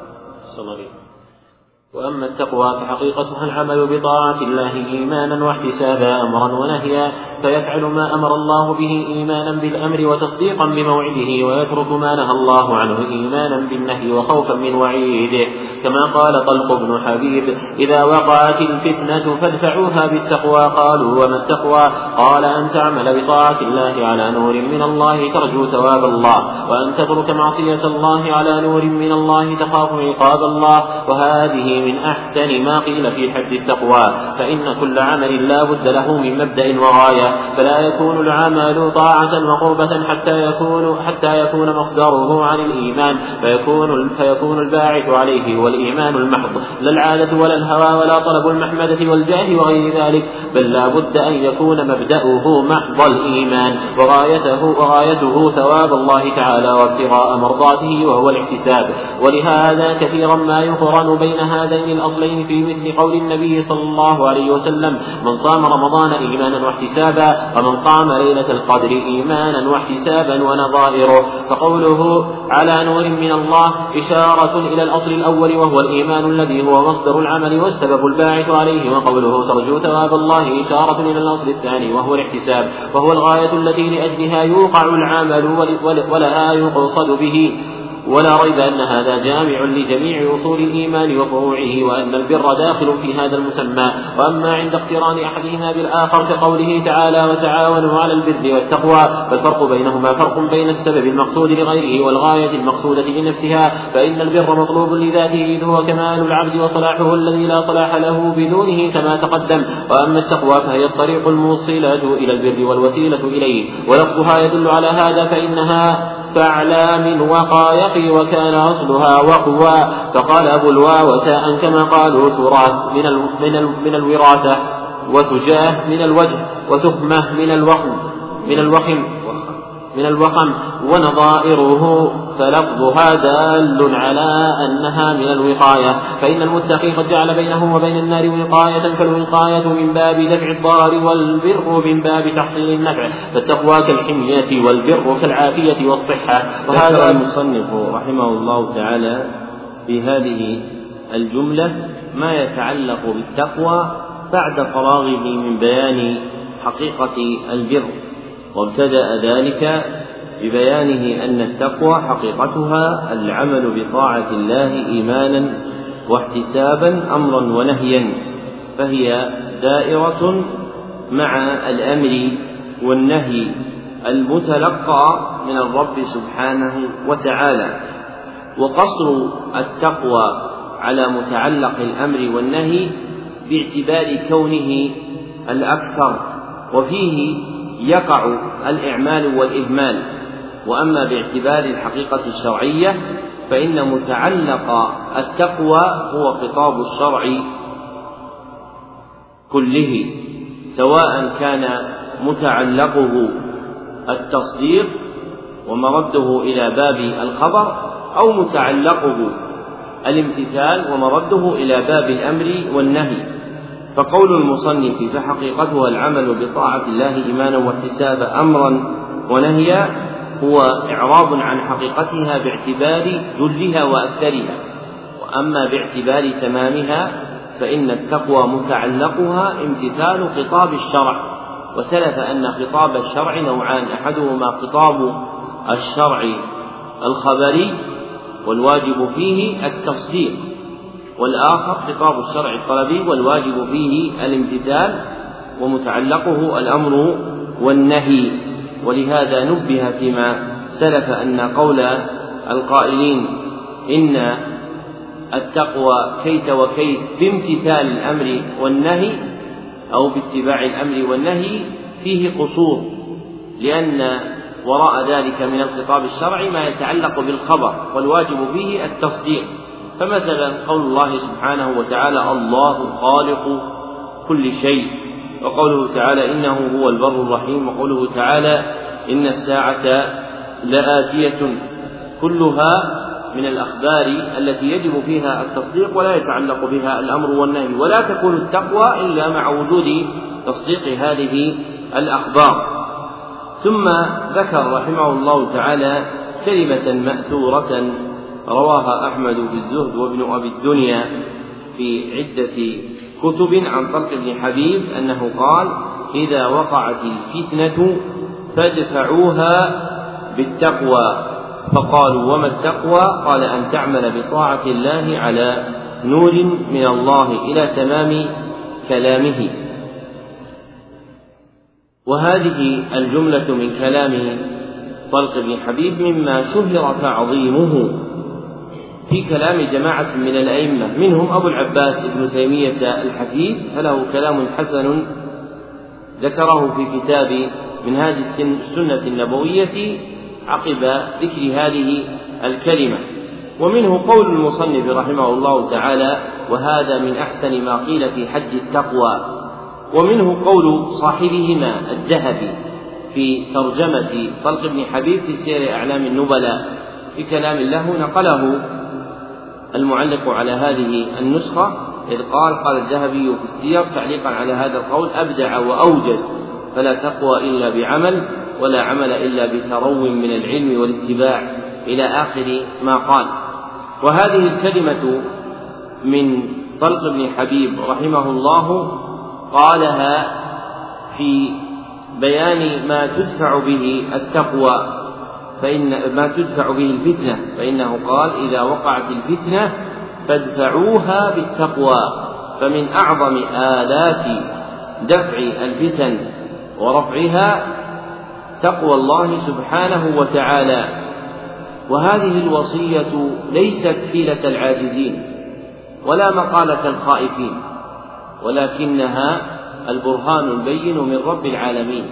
وأما التقوى فحقيقتها العمل بطاعة الله إيمانا واحتسابا أمرا ونهيا فيفعل ما أمر الله به إيمانا بالأمر وتصديقا بموعده ويترك ما نهى الله عنه إيمانا بالنهي وخوفا من وعيده. كما قال طلق بن حبيب إذا وقعت الفتنة فادفعوها بالتقوى. قالوا وما التقوى؟ قال أن تعمل بطاعة الله على نور من الله ترجو ثواب الله وأن تترك معصية الله على نور من الله تخاف عقاب الله وهذه من أحسن ما قيل في حد التقوى فإن كل عمل لا بد له من مبدأ وغاية فلا يكون العمل طاعة وقربة حتى يكون حتى يكون مصدره عن الإيمان فيكون فيكون الباعث عليه هو الإيمان المحض لا العادة ولا الهوى ولا طلب المحمدة والجاه وغير ذلك بل لا بد أن يكون مبدأه محض الإيمان وغايته وغايته ثواب الله تعالى وابتغاء مرضاته وهو الاحتساب ولهذا كثيرا ما يقرن بين هذين الأصلين في مثل قول النبي صلى الله عليه وسلم من صام رمضان إيمانا واحتسابا ومن قام ليلة القدر إيمانا واحتسابا ونظائره. فقوله على نور من الله إشارة إلى الأصل الأول وهو الإيمان الذي هو مصدر العمل والسبب الباعث عليه وقوله ترجو ثواب الله إشارة إلى الأصل الثاني وهو الاحتساب وهو الغاية التي لأجلها يوقع العمل ولها يقصد به. ولا ريب أن هذا جامع لجميع أصول الإيمان وفروعه وأن البر داخل في هذا المسمى. وأما عند اقتران أحدهما بالآخر كقوله تعالى وتعاونوا على البر والتقوى فالفرق بينهما فرق بين السبب المقصود لغيره والغاية المقصودة لنفسها. فإن البر مطلوب لذاته إذ هو كمال العبد وصلاحه الذي لا صلاح له بدونه كما تقدم. وأما التقوى فهي الطريق الموصلة إلى البر والوسيلة إليه ولفظها يدل على هذا فإنها فأعلام وقايق وكان أصلها وقوى. فقال أبو الواوة كما قالوا تراث من ال من ال من الوراثة وتجاه من الوجه وتخمة من الوخم من الوخم. من الوخم ونظائره فلفظها دال على أنها من الوقاية. فإن المتقي قد جعل بينه وبين النار وقاية فالوقاية من باب دفع الضرر والبر من باب تحصيل النفع. فالتقوى كالحمية والبر كالعافية والصحة. وهذا المصنف رحمه الله تعالى في هذه الجملة ما يتعلق بالتقوى بعد فراغه من بيان حقيقة البر. وابتدأ ذلك ببيانه أن التقوى حقيقتها العمل بطاعة الله إيمانا واحتسابا أمرا ونهيا فهي دائرة مع الأمر والنهي المتلقى من الرب سبحانه وتعالى. وقصر التقوى على متعلق الأمر والنهي باعتبار كونه الأكثر وفيه يقع الإعمال والإهمال. وأما باعتبار الحقيقة الشرعية فإن متعلق التقوى هو خطاب الشرع كله سواء كان متعلقه التصديق ومرده إلى باب الخبر أو متعلقه الامتثال ومرده إلى باب الأمر والنهي. فقول المصنف فحقيقتها العمل بطاعة الله إيمانا واحتسابا أمرا ونهيا هو إعراض عن حقيقتها باعتبار جلها وأكثرها. وأما باعتبار تمامها فإن التقوى متعلقها امتثال خطاب الشرع. وسلف أن خطاب الشرع نوعان أحدهما خطاب الشرع الخبري والواجب فيه التصديق. والآخر خطاب الشرع الطلبي والواجب فيه الامتثال ومتعلقه الأمر والنهي ولهذا نبه فيما سلف أن قول القائلين إن التقوى كيت وكيت بامتثال الأمر والنهي أو باتباع الأمر والنهي فيه قصور لأن وراء ذلك من الخطاب الشرعي ما يتعلق بالخبر والواجب فيه التصديق. فمثلا قول الله سبحانه وتعالى الله خالق كل شيء وقوله تعالى إنه هو البر الرحيم وقوله تعالى إن الساعة لآتية كلها من الأخبار التي يجب فيها التصديق ولا يتعلق بها الأمر والنهي ولا تكون التقوى إلا مع وجود تصديق هذه الأخبار. ثم ذكر رحمه الله تعالى كلمة مأثورة رواها أحمد في الزهد وابن أبي الدنيا في عدة كتب عن طلق بن حبيب أنه قال إذا وقعت الفتنة فادفعوها بالتقوى. فقالوا وما التقوى؟ قال أن تعمل بطاعة الله على نور من الله إلى تمام كلامه. وهذه الجملة من كلام طلق بن حبيب مما شهر تعظيمه. في كلام جماعة من الأئمة منهم أبو العباس ابن تيمية الحفيد فله كلام حسن ذكره في كتاب منهاج السنة النبوية عقب ذكر هذه الكلمة. ومنه قول المصنف رحمه الله تعالى وهذا من أحسن ما قيل في حد التقوى ومنه قول صاحبهما الذهبي في ترجمة طلق بن حبيب في سير أعلام النبلاء في كلام له نقله المعلق على هذه النسخة إذ قال قال الذهبي في السير تعليقا على هذا القول أبدع وأوجز فلا تقوى إلا بعمل ولا عمل إلا بترو من العلم والاتباع إلى آخر ما قال. وهذه الكلمة من طلق بن حبيب رحمه الله قالها في بيان ما تدفع به التقوى. فإن ما تدفع به الفتنة فإنه قال إذا وقعت الفتنة فادفعوها بالتقوى فمن أعظم آلات دفع الفتن ورفعها تقوى الله سبحانه وتعالى. وهذه الوصية ليست حيلة العاجزين ولا مقالة الخائفين ولكنها البرهان البين من رب العالمين.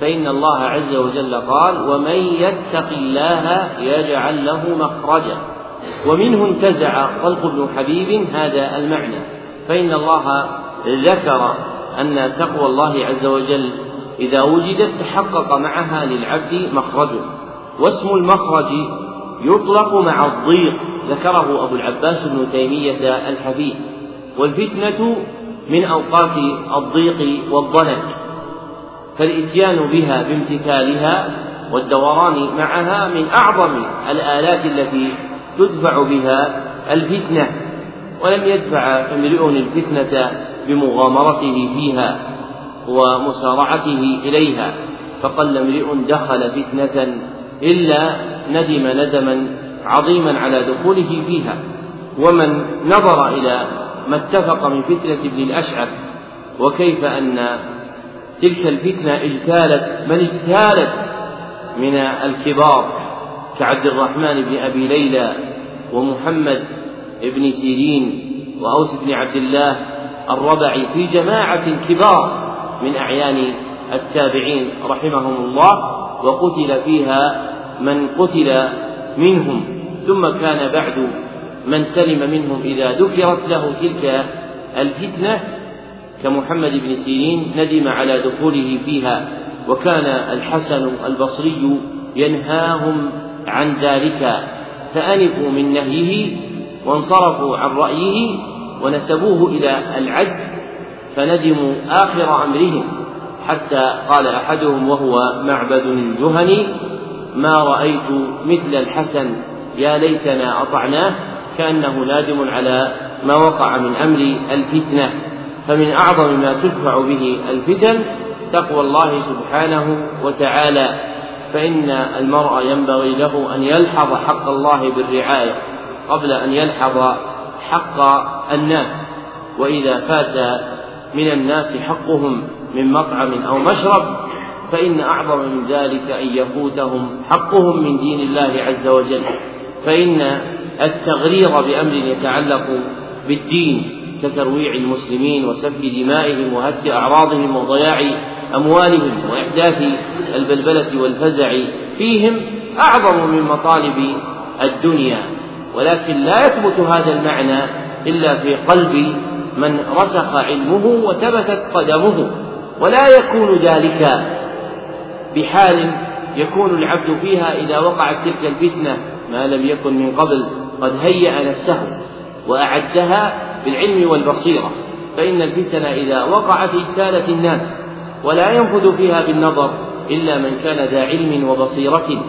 فإن الله عز وجل قال ومن يتق الله يجعل له مخرجا. ومنه انتزع طلق بن حبيب هذا المعنى. فإن الله ذكر أن تقوى الله عز وجل إذا وجدت تحقق معها للعبد مخرج. واسم المخرج يطلق مع الضيق ذكره أبو العباس بن تيمية الحفيد والفتنة من أوقات الضيق والضنك فالإتيان بها بامتثالها والدوران معها من أعظم الآلات التي تدفع بها الفتنة ولم يدفع امرئ الفتنة بمغامرته فيها ومسارعته إليها فقل امرئ دخل فتنة إلا ندم ندما عظيما على دخوله فيها ومن نظر إلى ما اتفق من فتنة ابن الأشعث وكيف أن تلك الفتنة اجتالت من اجتالت من الكبار كعبد الرحمن بن أبي ليلى ومحمد بن سيرين وأوس بن عبد الله الربعي في جماعة كبار من أعيان التابعين رحمهم الله وقتل فيها من قتل منهم. ثم كان بعد من سلم منهم إذا ذكرت له تلك الفتنة كمحمد بن سيرين ندم على دخوله فيها وكان الحسن البصري ينهاهم عن ذلك. فأنفوا من نهيه وانصرفوا عن رأيه ونسبوه إلى العجز فندموا آخر أمرهم حتى قال أحدهم وهو معبد الجهني ما رأيت مثل الحسن يا ليتنا أطعناه كأنه نادم على ما وقع من أمر الفتنة. فمن أعظم ما تدفع به الفتن تقوى الله سبحانه وتعالى فإن المرء ينبغي له أن يلحظ حق الله بالرعاية قبل أن يلحظ حق الناس وإذا فات من الناس حقهم من مطعم أو مشرب فإن أعظم من ذلك أن يفوتهم حقهم من دين الله عز وجل فإن التغرير بأمر يتعلق بالدين كترويع المسلمين وسفك دمائهم وهتك أعراضهم وضياع أموالهم وإحداث البلبلة والفزع فيهم أعظم من مطالب الدنيا. ولكن لا يثبت هذا المعنى إلا في قلب من رسخ علمه وثبتت قدمه. ولا يكون ذلك بحال يكون العبد فيها إذا وقعت تلك الفتنة ما لم يكن من قبل. قد هيأ نفسه وأعدها بالعلم والبصيرة فإن الفتن إذا وقعت اجتالت الناس ولا ينفذ فيها بالنظر إلا من كان ذا علم وبصيرة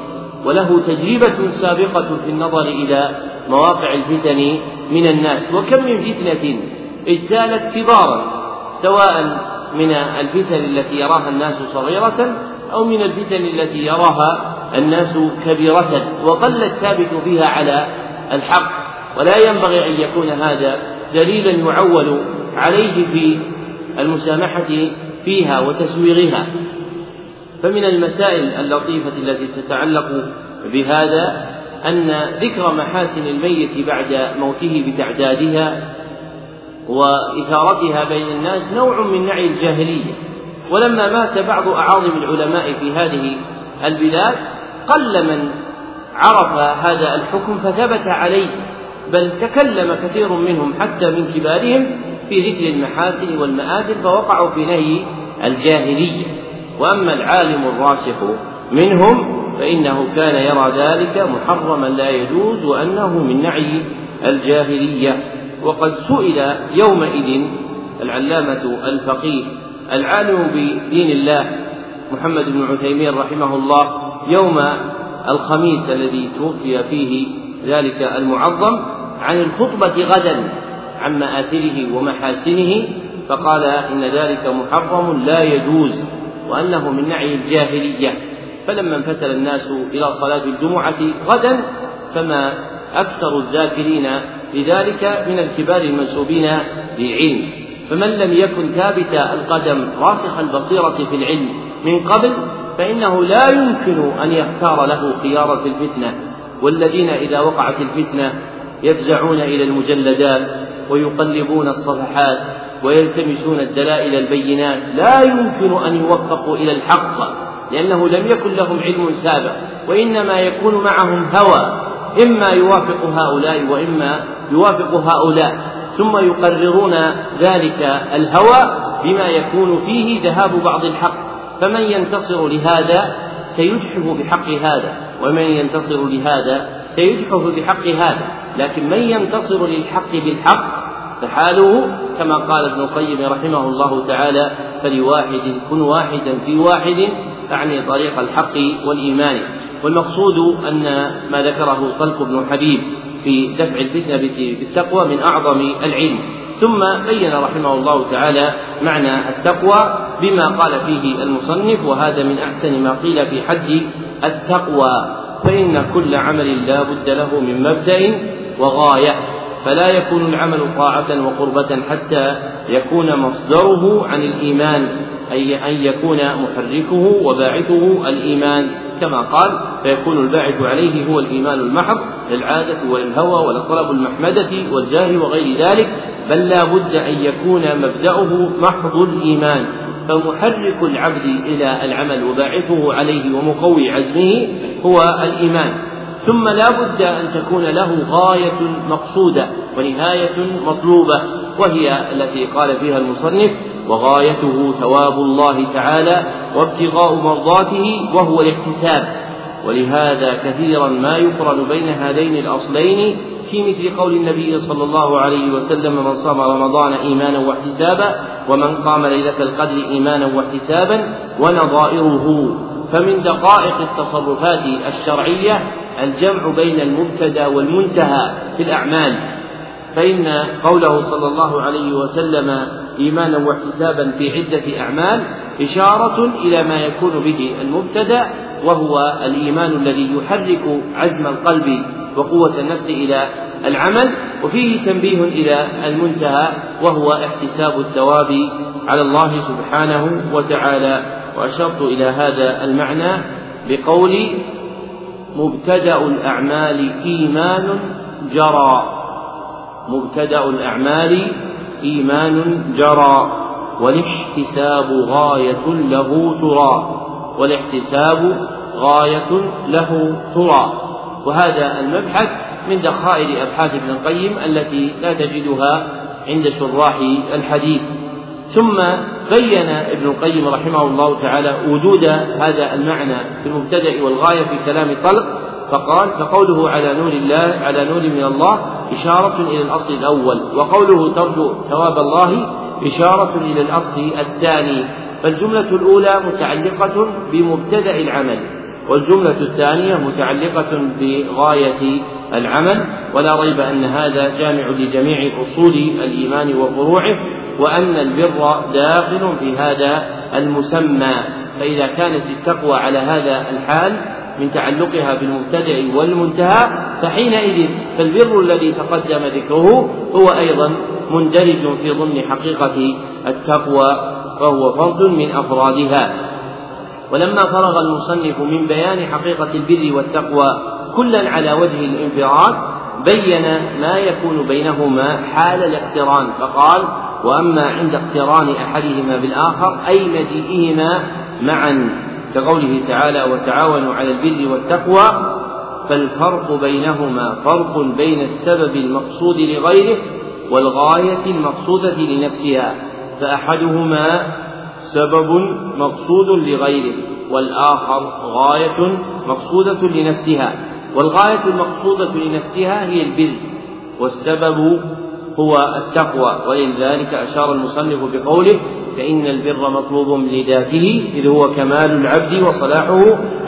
وله تجربة سابقة في النظر إلى مواقع الفتن من الناس. وكم من فتنة اجتالت كبارا سواء من الفتن التي يراها الناس صغيرة أو من الفتن التي يراها الناس كبيرة وقل الثابت فيها على الحق. ولا ينبغي أن يكون هذا دليلا يعول عليه في المسامحة فيها وتسويغها. فمن المسائل اللطيفة التي تتعلق بهذا أن ذكر محاسن الميت بعد موته بتعدادها وإثارتها بين الناس نوع من نعي الجاهلية. ولما مات بعض أعاظم العلماء في هذه البلاد قل من عرف هذا الحكم فثبت عليه. بل تكلم كثير منهم حتى من كبارهم في ذكر المحاسن والمآثم فوقعوا في نهي الجاهلية. وأما العالم الراسخ منهم فإنه كان يرى ذلك محرما لا يجوز وأنه من نعي الجاهلية. وقد سئل يومئذ العلامة الفقيه العالم بدين الله محمد بن عثيمين رحمه الله يوم الخميس الذي توفي فيه ذلك المعظم عن الخطبة غدا عن مآثره ومحاسنه فقال إن ذلك محرم لا يجوز وأنه من نعي الجاهلية. فلما انفتل الناس إلى صلاة الجمعة غدا فما أكثر الذاكرين لذلك من الكبار المنسوبين للعلم. فمن لم يكن ثابت القدم راسخ البصيرة في العلم من قبل فإنه لا يمكن أن يختار له خيارا في الفتنة. والذين إذا وقعت الفتنة يفزعون إلى المجلدات ويقلبون الصفحات ويلتمسون الدلائل البينات. لا يمكن أن يوفقوا إلى الحق لأنه لم يكن لهم علم سابق وإنما يكون معهم هوى. إما يوافق هؤلاء وإما يوافق هؤلاء ثم يقررون ذلك الهوى بما يكون فيه ذهاب بعض الحق. فمن ينتصر لهذا سيجحف بحق هذا ومن ينتصر لهذا سيجحف بحق هذا لكن من ينتصر للحق بالحق فحاله كما قال ابن القيم رحمه الله تعالى فلواحد كن واحدا في واحد أعني طريق الحق والإيمان. والمقصود أن ما ذكره طلق بن حبيب في دفع الفتنة بالتقوى من أعظم العلم. ثم بين رحمه الله تعالى معنى التقوى بما قال فيه المصنف وهذا من أحسن ما قيل في حد التقوى. فإن كل عمل لا بد له من مبدأ وغاية فلا يكون العمل طاعة وقربة حتى يكون مصدره عن الإيمان أي أن يكون محركه وباعثه الإيمان. كما قال فيكون الباعث عليه هو الإيمان المحض للعادة وللهوى ولطلب المحمدة والجاه وغير ذلك بل لا بد أن يكون مبدأه محض الإيمان. فمحرك العبد إلى العمل وباعثه عليه ومقوي عزمه هو الإيمان. ثم لا بد أن تكون له غاية مقصودة ونهاية مطلوبة وهي التي قال فيها المصنف وغايته ثواب الله تعالى وابتغاء مرضاته وهو الاحتساب ولهذا كثيرا ما يقرن بين هذين الأصلين في مثل قول النبي صلى الله عليه وسلم من صام رمضان إيمانا واحتسابا ومن قام ليلة القدر إيمانا واحتسابا ونظائره. فمن دقائق التصرفات الشرعية الجمع بين المبتدأ والمنتهى في الأعمال. فإن قوله صلى الله عليه وسلم إيمانا واحتسابا في عدة أعمال إشارة إلى ما يكون به المبتدأ وهو الإيمان الذي يحرك عزم القلب. وقوة النفس إلى العمل وفيه تنبيه إلى المنتهى وهو احتساب الثواب على الله سبحانه وتعالى. وأشرت إلى هذا المعنى بقول مبتدأ الأعمال إيمان جرى. مبتدأ الأعمال إيمان جرى والاحتساب غاية له ترى. والاحتساب غاية له ترى. وهذا المبحث من دخائل أبحاث ابن القيم التي لا تجدها عند شراح الحديث. ثم بين ابن القيم رحمه الله تعالى وجود هذا المعنى في المبتدأ والغاية في كلام طلق فقال فقوله على نور الله على نور من الله إشارة إلى الأصل الأول وقوله ترجو ثواب الله إشارة إلى الأصل الثاني فالجملة الأولى متعلقة بمبتدأ العمل. والجملة الثانية متعلقة بغاية العمل ولا ريب أن هذا جامع لجميع أصول الإيمان وفروعه وأن البر داخل في هذا المسمى. فإذا كانت التقوى على هذا الحال من تعلقها بالمبتدأ والمنتهى فحينئذ فالبر الذي تقدم ذكره هو أيضا مندرج في ضمن حقيقة التقوى وهو فرد من أفرادها. ولما فرغ المصنف من بيان حقيقة البر والتقوى كلا على وجه الانفراد بين ما يكون بينهما حال الاقتران فقال وأما عند اقتران أحدهما بالآخر أي مجيئهما معا. كقوله تعالى وتعاونوا على البر والتقوى فالفرق بينهما فرق بين السبب المقصود لغيره والغاية المقصودة لنفسها فأحدهما سبب مقصود لغيره والآخر غاية مقصودة لنفسها. والغاية المقصودة لنفسها هي البر والسبب هو التقوى. ولذلك أشار المصنف بقوله فإن البر مطلوب لذاته إذ هو كمال العبد وصلاحه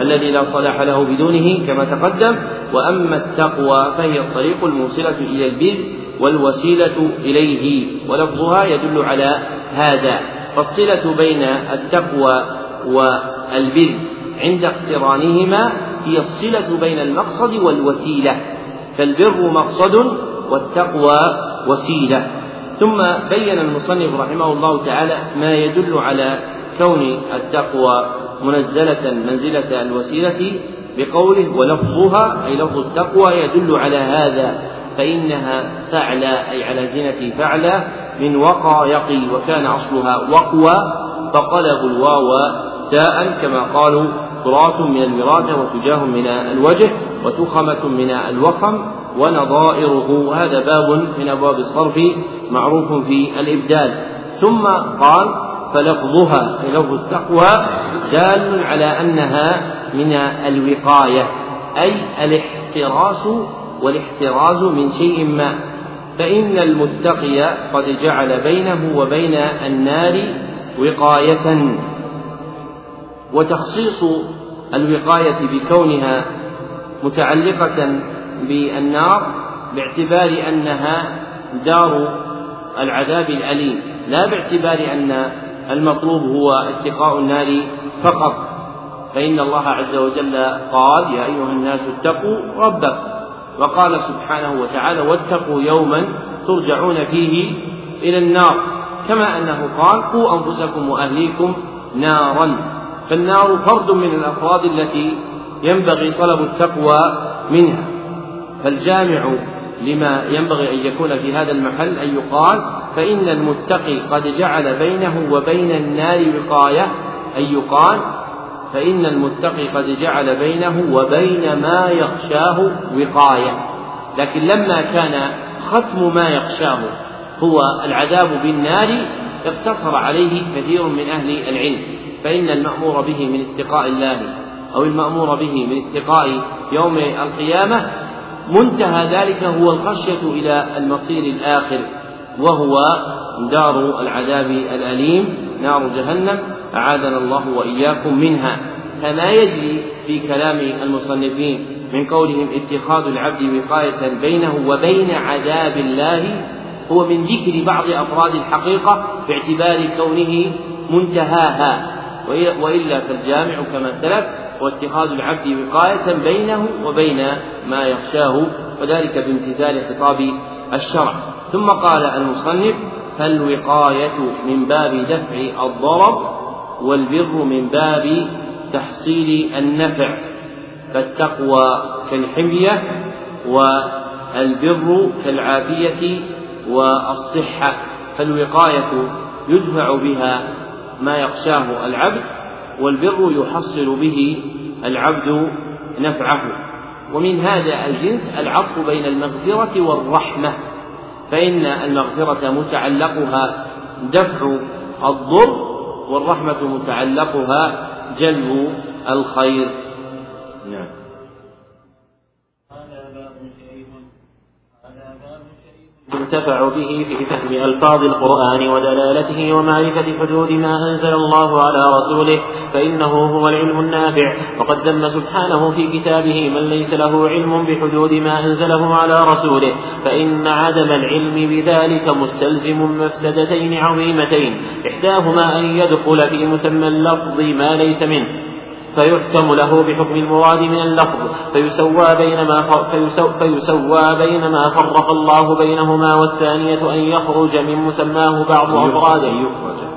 الذي لا صلاح له بدونه كما تقدم. وأما التقوى فهي الطريق الموصلة إلى البر والوسيلة إليه ولفظها يدل على هذا. فالصلة بين التقوى والبر عند اقترانهما هي الصلة بين المقصد والوسيلة فالبر مقصد والتقوى وسيلة. ثم بين المصنف رحمه الله تعالى ما يدل على كون التقوى منزلة منزلة الوسيلة بقوله ولفظها أي لفظ التقوى يدل على هذا فإنها فعلى أي على زنة فعلى من وقى يقي وكان أصلها وقوى فقلبوا الواو تاء كما قالوا تراث من المراثة وتجاه من الوجه وتخمة من الوخم ونظائره. هذا باب من أبواب الصرف معروف في الإبدال. ثم قال فلفظها أي لفظ التقوى دال على أنها من الوقاية أي الاحتراس والاحتراز من شيء ما. فإن المتقي قد جعل بينه وبين النار وقاية. وتخصيص الوقاية بكونها متعلقة بالنار باعتبار أنها دار العذاب الأليم لا باعتبار أن المطلوب هو اتقاء النار فقط. فإن الله عز وجل قال يا أيها الناس اتقوا ربكم وقال سبحانه وتعالى واتقوا يوما ترجعون فيه إلى النار. كما أنه قال قوا أنفسكم وأهليكم نارا. فالنار فرد من الأفراد التي ينبغي طلب التقوى منها. فالجامع لما ينبغي أن يكون في هذا المحل أن يقال فإن المتقي قد جعل بينه وبين النار وقاية أن يقال فإن المتقي قد جعل بينه وبين ما يخشاه وقاية. لكن لما كان ختم ما يخشاه هو العذاب بالنار اقتصر عليه كثير من أهل العلم. فإن المأمور به من اتقاء الله أو المأمور به من اتقاء يوم القيامة منتهى ذلك هو الخشية إلى المصير الآخر وهو دار العذاب الأليم نار جهنم. أعاذنا الله وإياكم منها. كما يجري في كلام المصنفين من قولهم اتخاذ العبد وقاية بينه وبين عذاب الله هو من ذكر بعض أفراد الحقيقة باعتبار كونه منتهاها. وإلا فالجامع كما سلف هو اتخاذ العبد وقاية بينه وبين ما يخشاه وذلك بامتثال خطاب الشرع. ثم قال المصنف فالوقاية من باب دفع الضرر والبر من باب تحصيل النفع فالتقوى كالحمية والبر كالعافية والصحة فالوقاية يدفع بها ما يخشاه العبد والبر يحصل به العبد نفعه. ومن هذا الجنس العطف بين المغفرة والرحمة فإن المغفرة متعلقها دفع الضر والرحمة متعلقها جلب الخير. نعم. ينتفع به في فهم ألفاظ القرآن ودلالته ومعرفة حدود ما أنزل الله على رسوله فإنه هو العلم النافع. وقد ذم سبحانه في كتابه من ليس له علم بحدود ما أنزله على رسوله فإن عدم العلم بذلك مستلزم مفسدتين عظيمتين. إحداهما أن يدخل في مسمى اللفظ ما ليس منه. فيحكم له بحكم المراد من اللفظ فيسوى بين ما فيسوى بين ما فرق الله بينهما والثانية أن يخرج من مسماه بعض أفراده.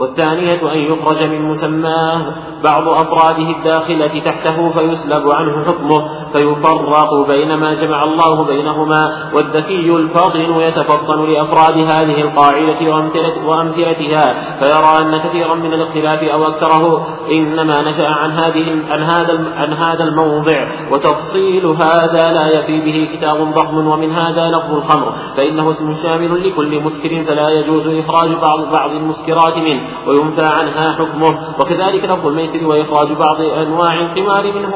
والثانية أن يخرج من مسماه بعض أفراده الداخلة تحته فيسلب عنه حكمه فيفرق بين ما جمع الله بينهما. والذكي الفاطن يتفطن لأفراد هذه القاعدة وأمثلتها فيرى أن كثيرا من الاختلاف أو أكثره. إنما نشأ عن هذه عن هذا عن هذا الموضع. وتفصيل هذا لا يفي به كتاب ضخم ومن هذا لفظ الخمر. فإنه اسم شامل لكل مسكر فلا يجوز إخراج بعض بعض المسكرات منه. وينفى عنها حكمه. وكذلك لفظ الميسر وإخراج بعض أنواع القمار منه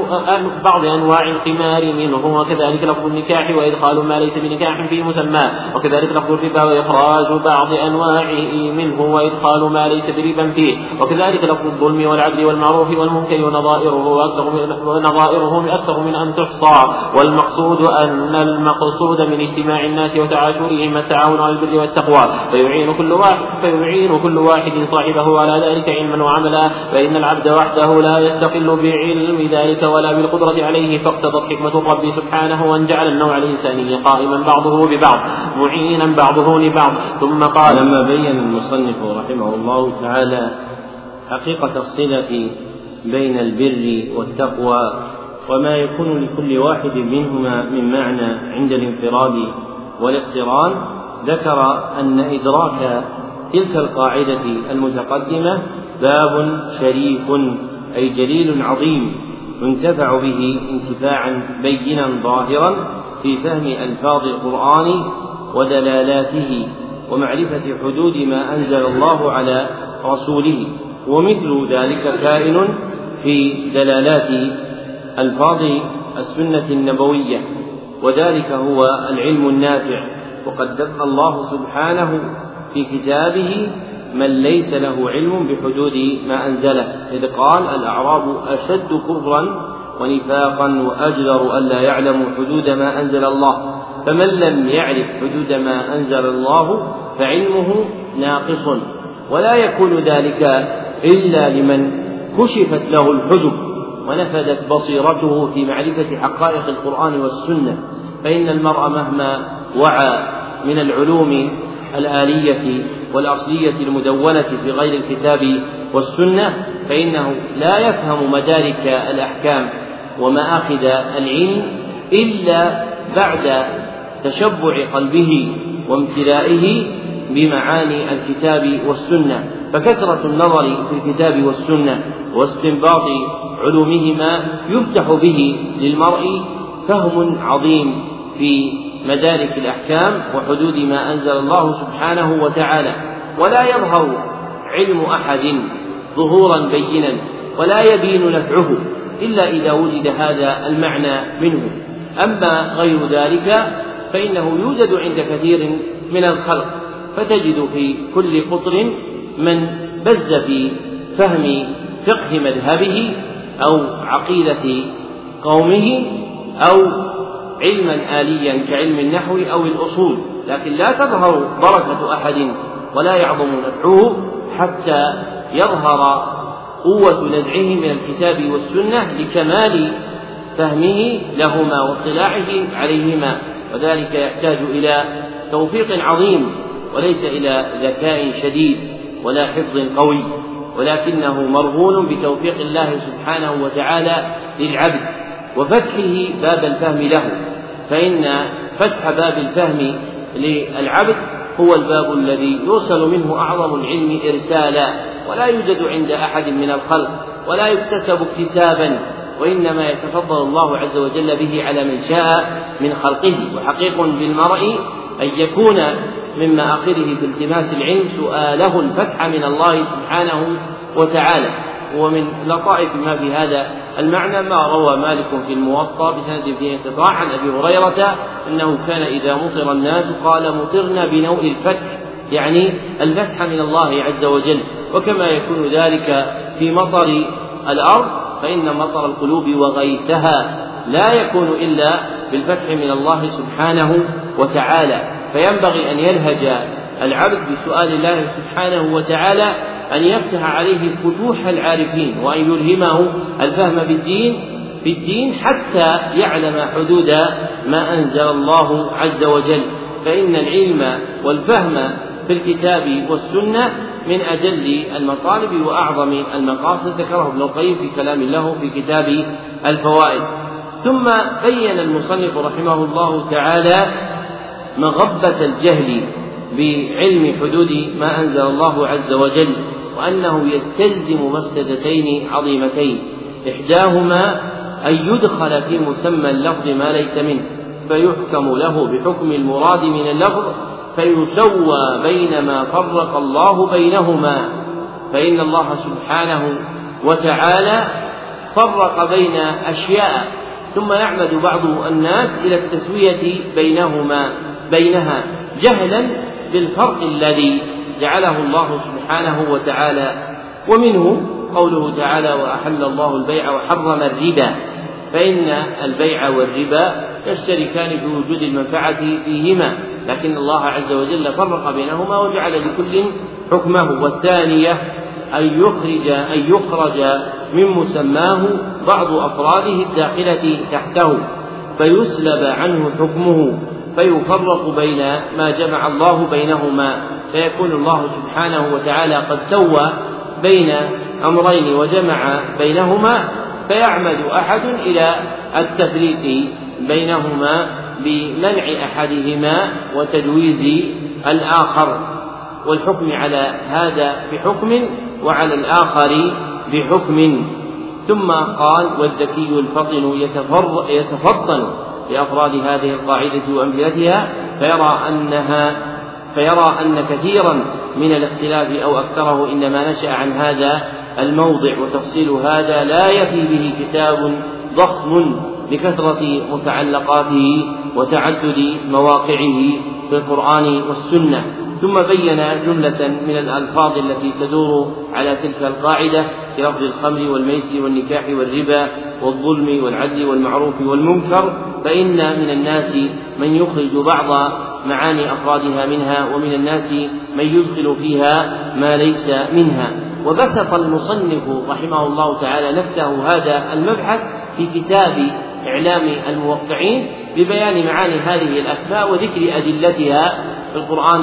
بعض أنواع القمار منه. وكذلك لفظ النكاح وإدخال ما ليس بنكاح في مسمى وكذلك لفظ الربا وإخراج بعض أنواعه منه وإدخال ما ليس بربا فيه. وكذلك لفظ الظلم والعدل والمعروف والمنكر ونظائره أكثر من ونظائره أكثر من أن تحصى. والمقصود أن المقصود من اجتماع الناس وتعاشرهم التعاون على البر والتقوى. فيعين كل واحد فيعين كل واحد صاحبه على ذلك علما وعملا فإن العبد وحده لا يستقل بعلم ذلك ولا بالقدرة عليه فاقتضت حكمة الرب سبحانه أن جعل النوع الإنساني قائما بعضه ببعض معينا بعضه لبعض. ثم قال لما بين المصنف رحمه الله تعالى حقيقة الصلة بين البر والتقوى وما يكون لكل واحد منهما من معنى عند الانفراد والاقتران ذكر أن إدراك تلك القاعدة المتقدمة باب شريف أي جليل عظيم ينتفع به انتفاعا بينا ظاهرا في فهم ألفاظ القرآن ودلالاته ومعرفة حدود ما أنزل الله على رسوله ومثل ذلك كائن في دلالات ألفاظ السنة النبوية وذلك هو العلم النافع وقد ذم الله سبحانه في كتابه من ليس له علم بحدود ما أنزله إذ قال الأعراب أشد كفرا ونفاقا وأجدر ألا يعلموا حدود ما أنزل الله. فمن لم يعرف حدود ما أنزل الله فعلمه ناقص ولا يكون ذلك إلا لمن كشفت له الحجب ونفذت بصيرته في معرفة حقائق القرآن والسنة. فإن المرء مهما وعى من العلوم الآلية والأصلية المدونة في غير الكتاب والسنة فإنه لا يفهم مدارك الأحكام ومآخذ العلم إلا بعد تشبع قلبه وامتلائه بمعاني الكتاب والسنة. فكثرة النظر في الكتاب والسنة واستنباط علومهما يفتح به للمرء فهم عظيم في مدارك الأحكام وحدود ما أنزل الله سبحانه وتعالى. ولا يظهر علم أحد ظهورا بينا ولا يبين نفعه إلا إذا وجد هذا المعنى منه. أما غير ذلك فإنه يوجد عند كثير من الخلق فتجد في كل قطر من بز في فهم فقه مذهبه أو عقيدة قومه أو علما آليا كعلم النحو أو الأصول لكن لا تظهر بركة أحد ولا يعظم نفعه حتى يظهر قوة نزعه من الكتاب والسنة لكمال فهمه لهما واطلاعه عليهما وذلك يحتاج إلى توفيق عظيم وليس إلى ذكاء شديد ولا حفظ قوي ولكنه مرهون بتوفيق الله سبحانه وتعالى للعبد وفتحه باب الفهم له. فإن فتح باب الفهم للعبد هو الباب الذي يوصل منه أعظم العلم إرسالا ولا يوجد عند أحد من الخلق ولا يكتسب اكتسابا وإنما يتفضل الله عز وجل به على من شاء من خلقه. وحقيق بالمرء أن يكون مما آخره في التماس العلم سؤاله الفتح من الله سبحانه وتعالى. ومن لطائف ما في هذا المعنى ما روى مالك في الموطأ بسند فيه انقطاع عن أبي هريرة أنه كان إذا مطر الناس قال مطرنا بنوء الفتح يعني الفتح من الله عز وجل وكما يكون ذلك في مطر الأرض فإن مطر القلوب وغيثها لا يكون إلا بالفتح من الله سبحانه وتعالى فينبغي أن يلهج العبد بسؤال الله سبحانه وتعالى أن يفتح عليه فتوح العارفين وأن يلهمه الفهم بالدين في الدين حتى يعلم حدود ما أنزل الله عز وجل. فإن العلم والفهم في الكتاب والسنة من أجل المطالب وأعظم المقاصد ذكره ابن القيم في كلام له في كتاب الفوائد. ثم بين المصنف رحمه الله تعالى مغبة الجهل بعلم حدود ما أنزل الله عز وجل. وأنه يستلزم مفسدتين عظيمتين. إحداهما أن يدخل في مسمى اللفظ ما ليس منه فيحكم له بحكم المراد من اللفظ فيسوى بين ما فرق الله بينهما. فإن الله سبحانه وتعالى فرق بين أشياء ثم يعمد بعض الناس إلى التسوية بينهما بينها جهلا بالفرق الذي جعله الله سبحانه وتعالى. ومنه قوله تعالى وأحل الله البيع وحرم الربا. فإن البيع والربا يشتركان في وجود المنفعة فيهما لكن الله عز وجل فرق بينهما وجعل لكل حكمه. والثانية أن يخرج أن يخرج من مسماه بعض أفراده الداخلة تحته فيسلب عنه حكمه فيفرق بين ما جمع الله بينهما. فيكون الله سبحانه وتعالى قد سوى بين أمرين وجمع بينهما فيعمد أحد إلى التفريق بينهما بمنع أحدهما وتجويز الآخر. والحكم على هذا بحكم وعلى الآخر بحكم. ثم قال والذكي الفطن يتفطن لأفراد هذه القاعدة وأمثلتها فيرى أنها فيرى أن كثيرا من الاختلاف أو أكثره إنما نشأ عن هذا الموضع وتفصيل هذا لا يفي به كتاب ضخم لكثرة متعلقاته وتعدد مواقعه في القرآن والسنة. ثم بين جملة من الألفاظ التي تدور على تلك القاعدة كلفظ الخمر والميسر والنكاح والربا والظلم والعدل والمعروف والمنكر فإن من الناس من يخرج بعض معاني أفرادها منها ومن الناس من يدخل فيها ما ليس منها. وبسط المصنف رحمه الله تعالى نفسه هذا المبحث في كتاب إعلام الموقعين ببيان معاني هذه الأسماء وذكر أدلتها في القرآن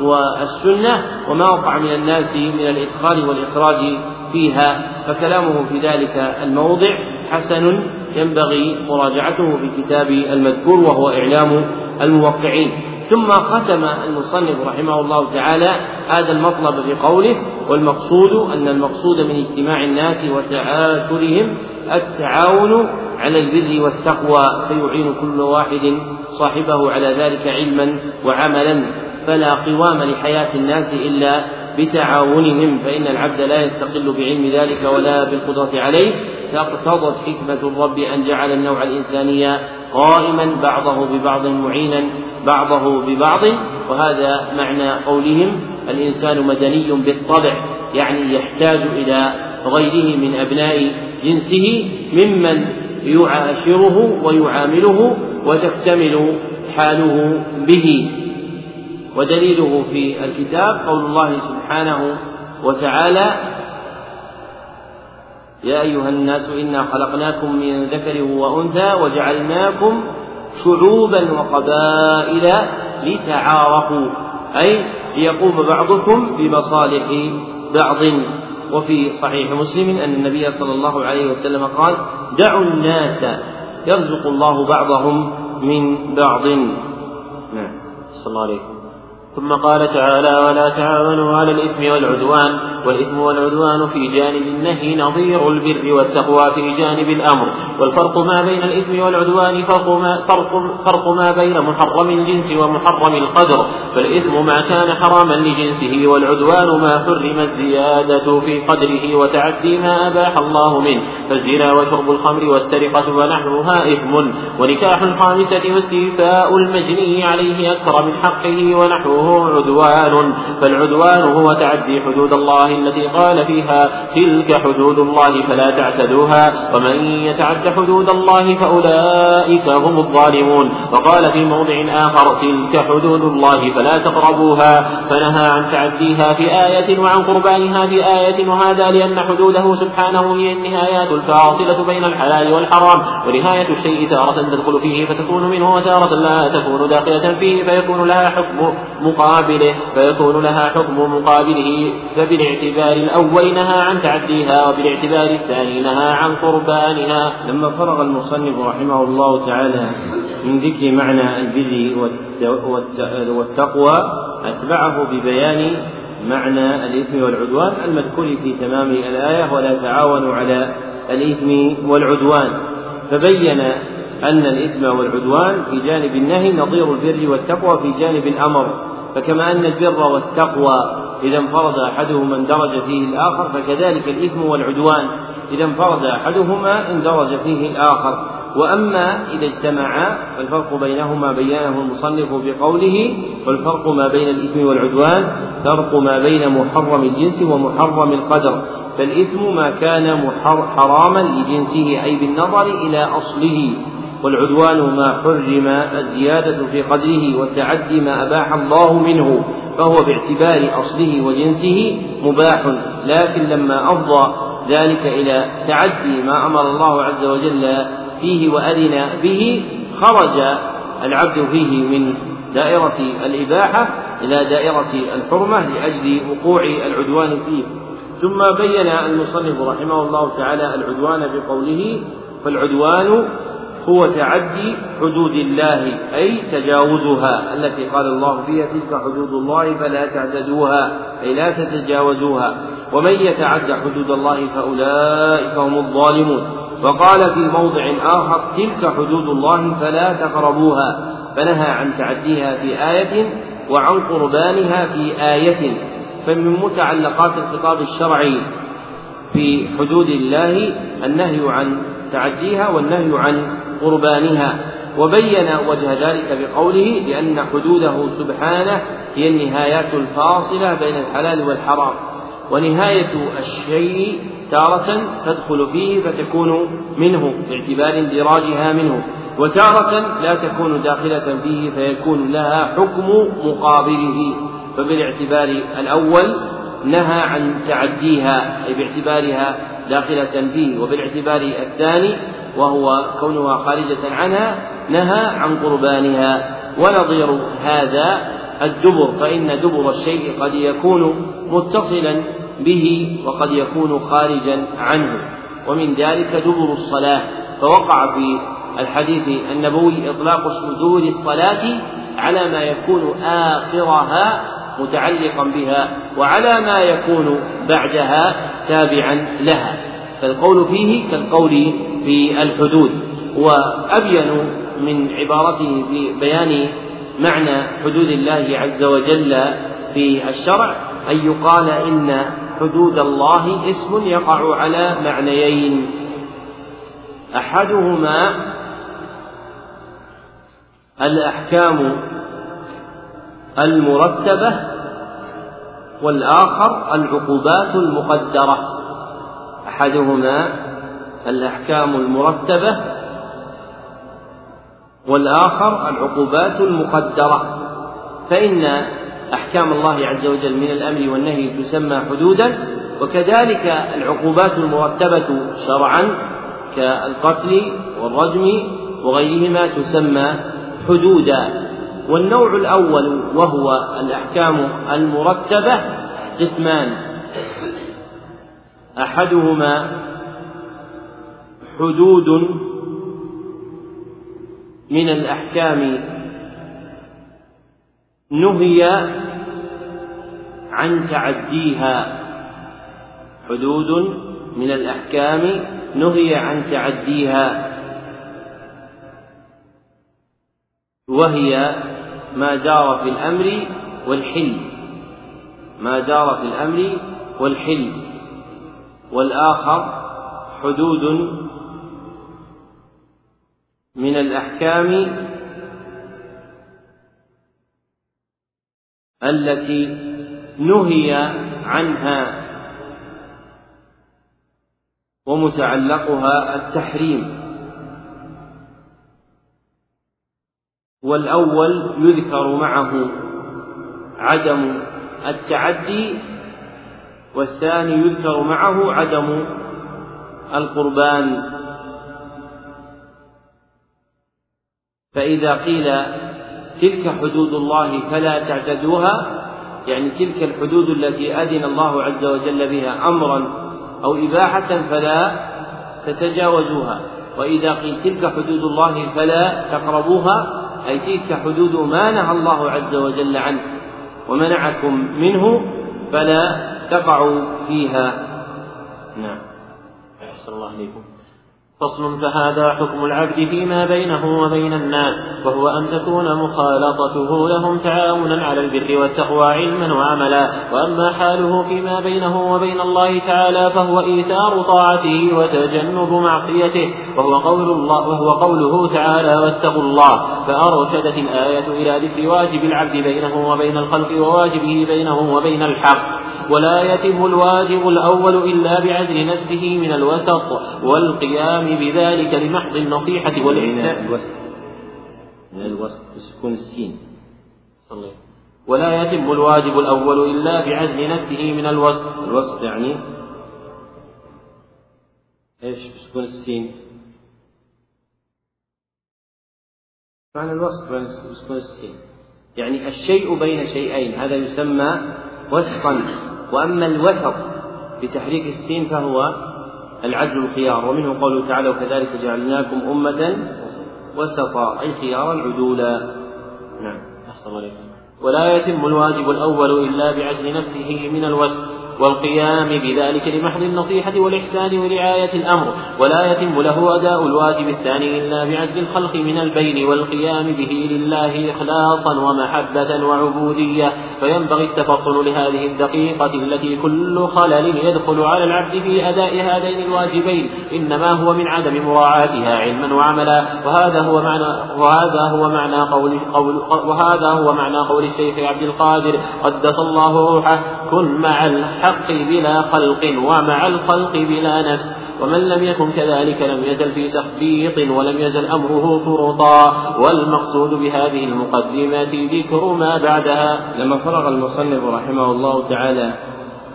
والسنة وما وقع من الناس من الإدخال والإخراج فيها فكلامه في ذلك الموضع حسن ينبغي مراجعته في كتاب المذكور وهو إعلام الموقعين. ثم ختم المصنف رحمه الله تعالى هذا المطلب بقوله والمقصود أن المقصود من اجتماع الناس وتعاشرهم التعاون على البر والتقوى فيعين كل واحد صاحبه على ذلك علما وعملا. فلا قوام لحياة الناس إلا بتعاونهم فإن العبد لا يستقل بعلم ذلك ولا بالقدرة عليه. فاقتضت حكمة الرب أن جعل النوع الإنساني قائما بعضه ببعض معينا بعضه ببعض. وهذا معنى قولهم الإنسان مدني بالطبع يعني يحتاج إلى غيره من أبناء جنسه ممن يعاشره ويعامله وتكتمل حاله به. ودليله في الكتاب قول الله سبحانه وتعالى يا أيها الناس إنا خلقناكم من ذكر وأنثى وجعلناكم شعوبا وقبائل لتعارفوا أي ليقوم بعضكم بمصالح بعض. وفي صحيح مسلم أن النبي صلى الله عليه وسلم قال دعوا الناس يرزق الله بعضهم من بعض. نعم. صلى الله عليه ثم قال تعالى ولا تعاونوا على الإثم والعدوان والإثم والعدوان في جانب النهي نظير البر والتقوى في جانب الأمر والفرق ما بين الإثم والعدوان فرق ما, فرق, فرق ما بين محرم الجنس ومحرم القدر فالإثم ما كان حراما لجنسه والعدوان ما حرم الزيادة في قدره وتعدي ما أباح الله منه فالزنا وشرب الخمر والسرقة ونحوها إثم ونكاح الخامسة واستيفاء المجني عليه أكثر من حقه ونحوه عدوان فالعدوان هو تعدي حدود الله التي قال فيها تلك حدود الله فلا تعتدوها ومن يتعد حدود الله فأولئك هم الظالمون. وقال في موضع آخر تلك حدود الله فلا تقربوها. فنهى عن تعديها في آية وعن قربانها في آية وهذا لأن حدوده سبحانه هي النهايات الفاصلة بين الحلال والحرام. ونهاية الشيء تارة تدخل فيه فتكون منه وتارة لا تكون داخلة فيه فيكون لها حكم مقابله فيكون لها حكم مقابله فبالاعتبار الأول نهى عن تعديها وبالاعتبار الثاني نهى عن قربانها. لما فرغ المصنف رحمه الله تعالى من ذكر معنى البر والتقوى أتبعه ببيان معنى الإثم والعدوان المذكور في تمام الآية ولا تعاونوا على الإثم والعدوان. فبين أن الإثم والعدوان في جانب النهي نظير البر والتقوى في جانب الأمر. فكما أن البر والتقوى إذا انفرد أحدهما اندرج فيه الآخر فكذلك الإثم والعدوان إذا انفرد أحدهما اندرج فيه الآخر. وأما إذا اجتمعا فالفرق بينهما بيانه المصنف بقوله والفرق ما بين الإثم والعدوان فرق ما بين محرم الجنس ومحرم القدر. فالإثم ما كان حراما لجنسه أي بالنظر إلى أصله. والعدوان ما حرم الزيادة في قدره وتعدي ما أباح الله منه فهو باعتبار أصله وجنسه مباح لكن لما أفضى ذلك إلى تعدي ما أمر الله عز وجل فيه وأذن به خرج العبد فيه من دائرة الإباحة إلى دائرة الحرمة لأجل وقوع العدوان فيه. ثم بين المصنف رحمه الله تعالى العدوان بقوله فالعدوان هو تعدي حدود الله أي تجاوزها التي قال الله فيها تلك حدود الله فلا تعتدوها أي لا تتجاوزوها. ومن يتعد حدود الله فأولئك هم الظالمون. وقال في موضع آخر تلك حدود الله فلا تقربوها فنهى عن تعديها في آية وعن قربانها في آية. فمن متعلقات الخطاب الشرعي في حدود الله النهي عن تعديها والنهي عن قربانها وبين وجه ذلك بقوله لأن حدوده سبحانه هي النهايات الفاصلة بين الحلال والحرام. ونهاية الشيء تارة تدخل فيه فتكون منه باعتبار اندراجها منه. وتارة لا تكون داخلة فيه فيكون لها حكم مقابله. فبالاعتبار الأول نهى عن تعديها أي باعتبارها داخلة فيه. وبالاعتبار الثاني وهو كونها خارجة عنها نهى عن قربانها. ونظير هذا الدبر فإن دبر الشيء قد يكون متصلا به وقد يكون خارجا عنه. ومن ذلك دبر الصلاة. فوقع في الحديث النبوي إطلاق دبر الصلاة على ما يكون آخرها متعلقا بها وعلى ما يكون بعدها تابعا لها. فالقول فيه كالقول في الحدود وأبين من عبارته في بيان معنى حدود الله عز وجل في الشرع أن يقال إن حدود الله اسم يقع على معنيين. أحدهما الأحكام المرتبة والآخر العقوبات المقدرة. أحدهما الأحكام المرتبة والآخر العقوبات المقدرة فإن أحكام الله عز وجل من الأمر والنهي تسمى حدودا وكذلك العقوبات المرتبة شرعا كالقتل والرجم وغيرهما تسمى حدودا. والنوع الأول وهو الأحكام المرتبة قسمان أحدهما حدود من الأحكام نهي عن تعديها. حدود من الأحكام نهي عن تعديها. وهي ما جار في الأمر والحل. ما جار في الأمر والحل. والآخر حدود من الأحكام التي نهي عنها ومتعلقها التحريم. والأول يذكر معه عدم التعدي والثاني يذكر معه عدم القربان. فإذا قيل تلك حدود الله فلا تعتدوها يعني تلك الحدود التي أذن الله عز وجل بها أمرا أو إباحة فلا تتجاوزوها. وإذا قيل تلك حدود الله فلا تقربوها أي تلك حدود ما نهى الله عز وجل عنه ومنعكم منه فلا تقعوا فيها. نعم. أحسن الله إليكم. فصل فهذا حكم العبد فيما بينه وبين الناس وهو أن تكون مخالطته لهم تعاونا على البر والتقوى علما وعملا. وأما حاله فيما بينه وبين الله تعالى فهو إيثار طاعته وتجنب معصيته وهو قول الله وهو قوله تعالى واتقوا الله. فأرشدت الآية إلى ذكر واجب العبد بينه وبين الخلق وواجبه بينه وبين الحق. ولا يتم الواجب الأول إلا بعزل نفسه من الوسط والقيام بذلك لمحض النصيحة والإحسان. من الوسط. بسكون السين. صلي. ولا يتم الواجب الأول إلا بعزل نفسه من الوسط. الوسط يعني إيش؟ بسكون السين. معنى الوسط بسكون السين. يعني الشيء بين شيئين. هذا يسمى وسطا. وأما الوسط بتحريك السين فهو العدل الخيار ومنه قوله تعالى وكذلك جعلناكم أمة وسطا. أي خيارا عدولا. نعم. أحسن عليكم ولا يتم الواجب الأول إلا بعزل نفسه من الوسط. والقيام بذلك لمحض النصيحة والإحسان ورعاية الأمر ولا يتم له أداء الواجب الثاني إلا بعزل الخلق من البين والقيام به لله إخلاصا ومحبة وعبودية. فينبغي التفطن لهذه الدقيقة التي كل خلل يدخل على العبد في أداء هذين الواجبين إنما هو من عدم مراعاتها علما وعملا. وهذا هو معنى وهذا هو معنى قول, قول وهذا هو معنى قول الشيخ عبد القادر قدس الله روحه كن مع الحق بلا خلق ومع الخلق بلا نفس. ومن لم يكن كذلك لم يزل في تخبيط ولم يزل أمره فرطا. والمقصود بهذه المقدمات ذكر ما بعدها. لما فرغ المصنف رحمه الله تعالى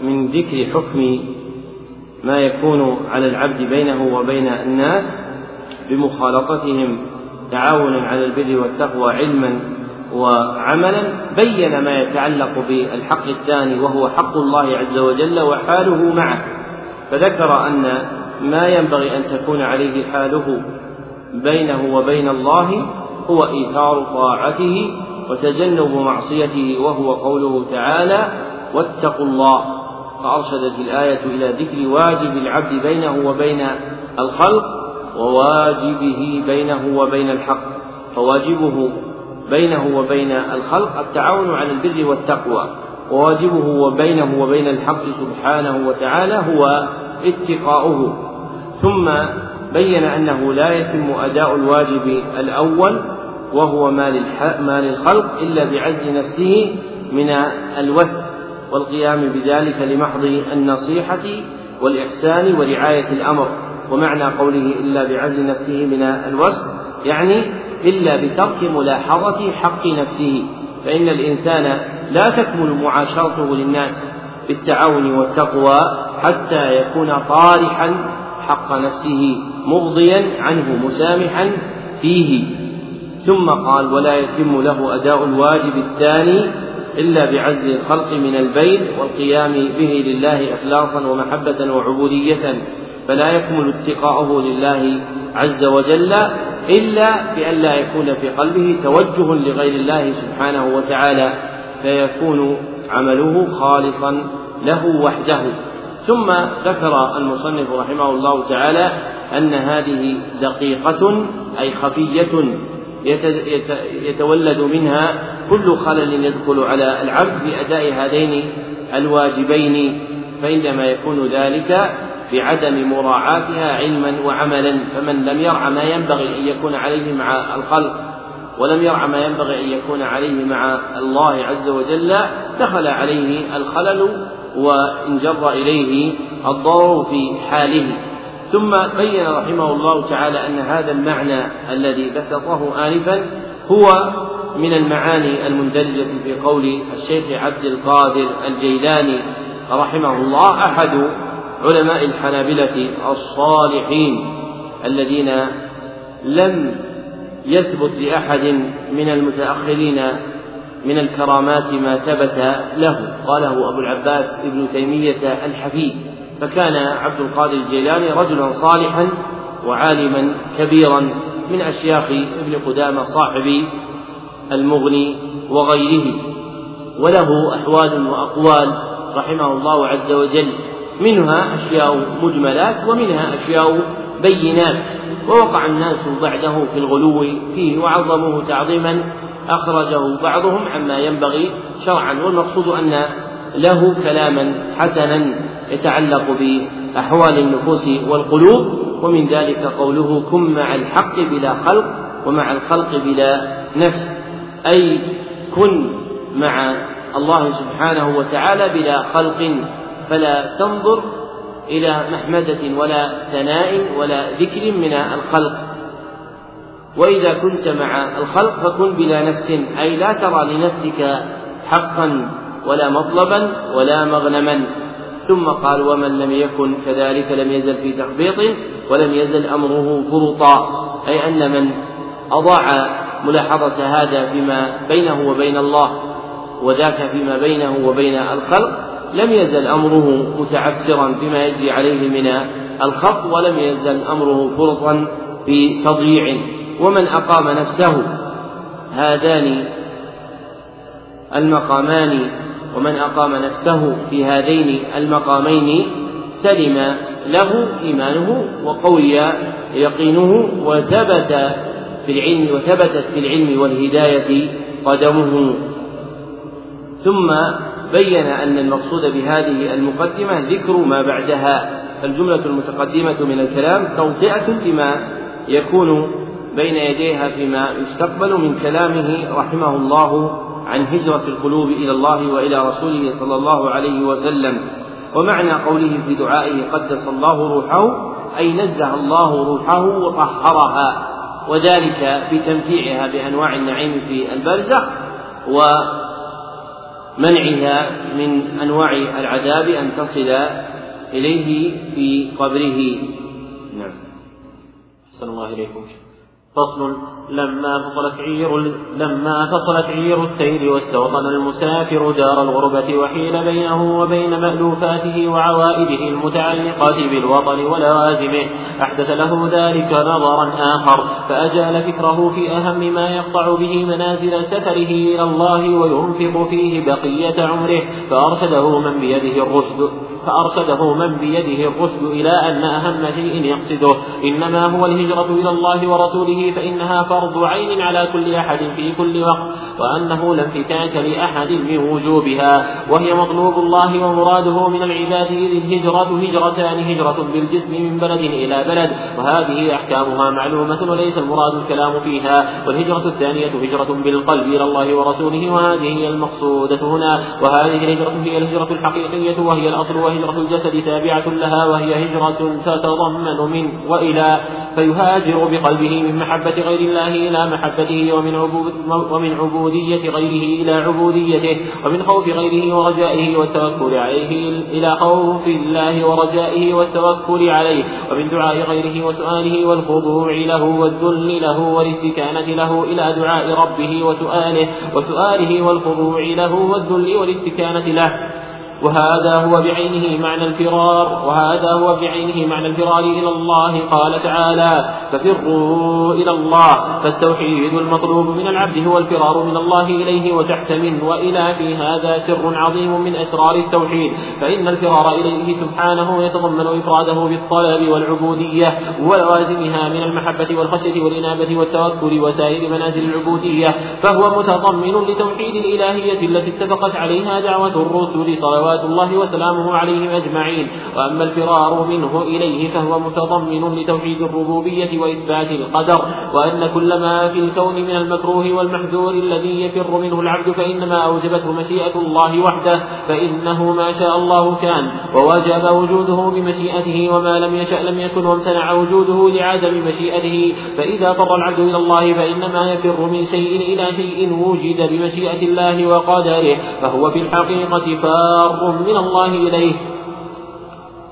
من ذكر حكم ما يكون على العبد بينه وبين الناس بمخالطتهم تعاونا على البر والتقوى علما وعملا بين ما يتعلق بالحق الثاني وهو حق الله عز وجل وحاله معه. فذكر أن ما ينبغي أن تكون عليه حاله بينه وبين الله هو إيثار طاعته وتجنب معصيته وهو قوله تعالى واتقوا الله. فأرشدت الآية إلى ذكر واجب العبد بينه وبين الخلق وواجبه بينه وبين الحق. فواجبه بينه وبين الخلق التعاون على البر والتقوى. وواجبه وبينه وبين الحق سبحانه وتعالى هو اتقاؤه. ثم بين أنه لا يتم أداء الواجب الأول وهو ما للخلق إلا بعزل نفسه من الوسع والقيام بذلك لمحض النصيحة والإحسان ورعاية الأمر. ومعنى قوله إلا بعزل نفسه من الوسع يعني إلا بترك ملاحظة حق نفسه فإن الإنسان لا تكمل معاشرته للناس بالتعاون والتقوى حتى يكون طارحا حق نفسه مغضيا عنه مسامحا فيه. ثم قال ولا يتم له أداء الواجب الثاني إلا بعزل الخلق من البين والقيام به لله إخلاصا ومحبة وعبودية فلا يكمل اتقاؤه لله عز وجل إلا بأن لا يكون في قلبه توجه لغير الله سبحانه وتعالى فيكون عمله خالصا له وحده. ثم ذكر المصنف رحمه الله تعالى أن هذه دقيقة أي خفية يتولد منها كل خلل يدخل على العبد في أداء هذين الواجبين فإنما يكون ذلك بعدم مراعاتها علما وعملا فمن لم يرعى ما ينبغي أن يكون عليه مع الخلق ولم يرعى ما ينبغي أن يكون عليه مع الله عز وجل دخل عليه الخلل وانجر إليه الضرر في حاله. ثم بين رحمه الله تعالى أن هذا المعنى الذي بسطه آنفا هو من المعاني المندرجة في قول الشيخ عبد القادر الجيلاني رحمه الله أحد علماء الحنابلة الصالحين الذين لم يثبت لأحد من المتأخرين من الكرامات ما ثبت له. قاله أبو العباس ابن تيمية الحفيد. فكان عبد القادر الجيلاني رجلا صالحا وعالما كبيرا من أشياخ ابن قدامة صاحب المغني وغيره. وله أحوال وأقوال رحمه الله عز وجل. منها أشياء مجملات ومنها أشياء بينات ووقع الناس بعده في الغلو فيه وعظموه تعظيما أخرجه بعضهم عما ينبغي شرعا والمقصود أن له كلاما حسنا يتعلق بأحوال النفوس والقلوب ومن ذلك قوله كن مع الحق بلا خلق ومع الخلق بلا نفس أي كن مع الله سبحانه وتعالى بلا خلق فلا تنظر إلى محمدة ولا ثناء ولا ذكر من الخلق. وإذا كنت مع الخلق فكن بلا نفس أي لا ترى لنفسك حقا ولا مطلبا ولا مغنما. ثم قال ومن لم يكن كذلك لم يزل في تخبيطه ولم يزل أمره فرطا. أي أن من أضاع ملاحظة هذا فيما بينه وبين الله وذاك فيما بينه وبين الخلق لم يزل أمره متعسرا بما يجري عليه من الخط ولم يزل أمره فرطا في تضييع. ومن أقام نفسه هذان المقامان. ومن أقام نفسه في هذين المقامين سلم له إيمانه وقوي يقينه وثبت في العلم وثبتت في العلم والهداية قدمه. ثم بين أن المقصود بهذه المقدمة ذكر ما بعدها الجملة المتقدمة من الكلام توطئة لما يكون بين يديها فيما يستقبل من كلامه رحمه الله عن هجرة القلوب إلى الله وإلى رسوله صلى الله عليه وسلم. ومعنى قوله في دعائه قدس الله روحه أي نزه الله روحه وطهرها وذلك بتمتيعها بأنواع النعيم في البرزخ ومنعها من أنواع العذاب أن تصل إليه في قبره. نعم. أحسن الله إليكم. فصل لما فصلت عير لما فصلت عير السير واستوطن المسافر دار الغربة وحيل بينه وبين مألوفاته وعوائده المتعلقات بالوطن ولوازمه. أحدث له ذلك نظرا آخر فأجال فكره في أهم ما يقطع به منازل سفره إلى الله وينفق فيه بقية عمره فأرشده من بيده الرشد فأرشده من بيده الرشد إلى أن أهم شيء يقصده. إنما هو الهجرة إلى الله ورسوله فإنها فرض عين على كل أحد في كل وقت وأنه لا انفكاك لأحد من وجوبها. وهي مطلوب الله ومراده من العباد إذ الهجرة هجرتان هجرة بالجسم من بلد إلى بلد وهذه أحكامها معلومة وليس المراد الكلام فيها. والهجرة الثانية هجرة بالقلب إلى الله ورسوله وهذه هي المقصودة هنا. وهذه الهجرة هي الهجرة الحقيقية وهي الأصل وهجرة الجسد تابعة لها وهي هجرة تتضمن من وإلى فيهاجر بقلبه من محبة غير الله إلى محبته ومن عبود ومن عبودية غيره إلى عبوديته ومن خوف غيره ورجائه والتوكل عليه إلى خوف الله ورجائه والتوكل عليه ومن دعاء غيره وسؤاله والخضوع له والذل له والاستكانة له إلى دعاء ربه وسؤاله وسؤاله والخضوع له والذل والاستكانة له. وهذا هو بعينه معنى الفرار وهذا هو بعينه معنى الفرار إلى الله. قال تعالى ففروا إلى الله فالتوحيد المطلوب من العبد هو الفرار من الله إليه وتحت منه وإلى في هذا سر عظيم من أسرار التوحيد. فإن الفرار إليه سبحانه يتضمن إفراده بالطلب والعبودية ولوازمها من المحبة والخشية والإنابة والتوكل وسائر منازل العبودية. فهو متضمن لتوحيد الإلهية التي اتفقت عليها دعوة الرسل صلوات الله وسلامه عليهم أجمعين. وأما الفرار منه إليه فهو متضمن لتوحيد الربوبية وإثبات القدر. وأن كل ما في الكون من المكروه والمحذور الذي يفر منه العبد فإنما أوجبته مشيئة الله وحده فإنه ما شاء الله كان. ووجب وجوده بمشيئته وما لم يشأ لم يكن وامتنع وجوده لعدم مشيئته. فإذا اضطر العبد إلى الله فإنما يفر من شيء إلى شيء وجد بمشيئة الله وقدره فهو في الحقيقة فار. من الله إليه.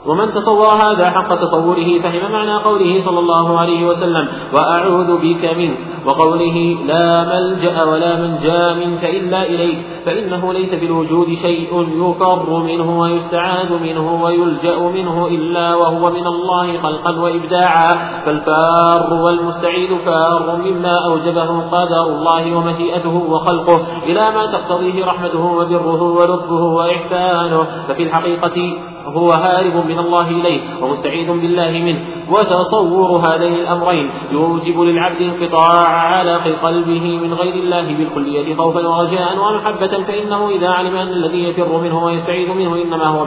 ومن تصور هذا حق تصوره فهم معنى قوله صلى الله عليه وسلم وأعوذ بك منك وقوله لا ملجأ ولا منجا منك إلا إليك فإنه ليس في الوجود شيء يفر منه ويستعاذ منه ويلجأ منه إلا وهو من الله خلقا وإبداعا فالفار والمستعيذ فار مما أوجبه قدر الله ومشيئته وخلقه إلى ما تقتضيه رحمته وبره ولطفه وإحسانه ففي الحقيقة هو هارب من الله إليه ومستعيذ بالله منه. وتصور هذين الأمرين. يوجب للعبد انقطاع علاق قلبه من غير الله بالكلية خوفا ورجاء ومحبة فإنه إذا علم أن الذي يفر منه ويستعيذ منه إنما هو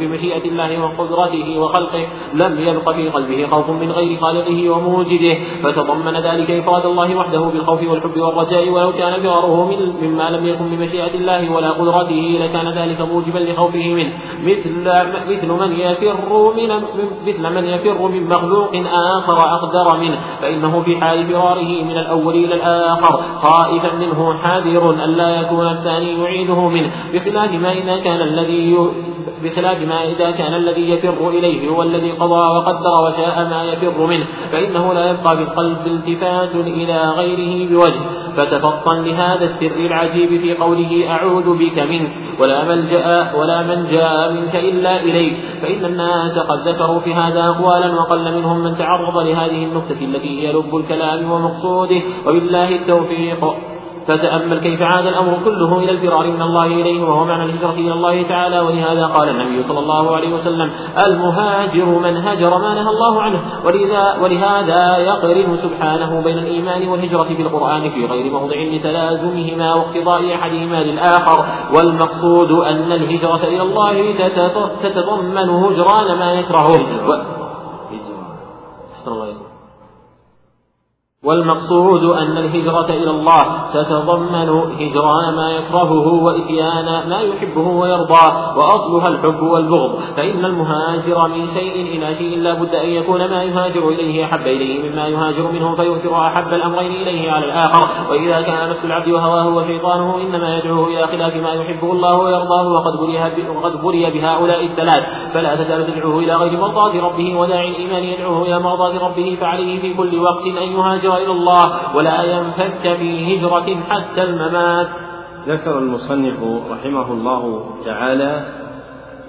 بمشيئة الله وقدرته وخلقه لم يبق في قلبه خوف من غير خالقه وموجده. فتضمن ذلك إفراد الله وحده بالخوف والحب والرجاء ولو كان فراره مما لم يكن بمشيئة الله ولا قدرته لكان ذلك موجبا لخوفه منه. مثل مثل من يفر من مثل من يفر من مخلوق آخر أقدر منه فإنه في حال فراره من الأول إلى الآخر. خائفا منه حاذر ألا يكون الثاني يعيده منه. بخلاف ما إذا كان الذي بخلاف ما إذا كان الذي يفر إليه هو الذي قضى وقدر وشاء ما يفر منه فإنه لا يبقى في القلب التفات إلى غيره بوجه. فتفطن لهذا السر العجيب في قوله أعوذ بك منك ولا ملجأ ولا من جاء منك إلا إليك. فإن الناس قد ذكروا في هذا أقوالا وقل منهم من تعرض لهذه النكتة التي هي لب الكلام ومقصوده وبالله التوفيق. فتأمل كيف عاد الأمر كله إلى الفرار من الله إليه وهو معنى الهجرة إلى الله تعالى. ولهذا قال النبي صلى الله عليه وسلم المهاجر من هجر ما نهى الله عنه. ولذا ولهذا يقرن سبحانه بين الإيمان والهجرة في القرآن في غير موضع لتلازمهما واقتضاء أحدهما للآخر. والمقصود أن الهجرة إلى الله تتضمن هجران ما يكرهه و... والمقصود أن الهجرة إلى الله تتضمن هجران ما يكرهه وإتيان ما يحبه ويرضى وأصلها الحب والبغض. فإن المهاجر من شيء إلى شيء لا بد أن يكون ما يهاجر إليه أحب إليه مما يهاجر منه فيؤثر أحب الأمرين إليه على الآخر. وإذا كان نفس العبد وهواه وشيطانه إنما يدعوه إلى خلاف ما يحبه الله ويرضاه وقد وقد بري بهؤلاء الثلاث. فلا تزال تدعوه إلى غير مرضاة ربه وداعي الإيمان يدعوه إلى مرضاة ربه فعليه في كل وقت أن يهاجر إلى الله ولا ينفك في هجرة حتى الممات. ذكر المصنف رحمه الله تعالى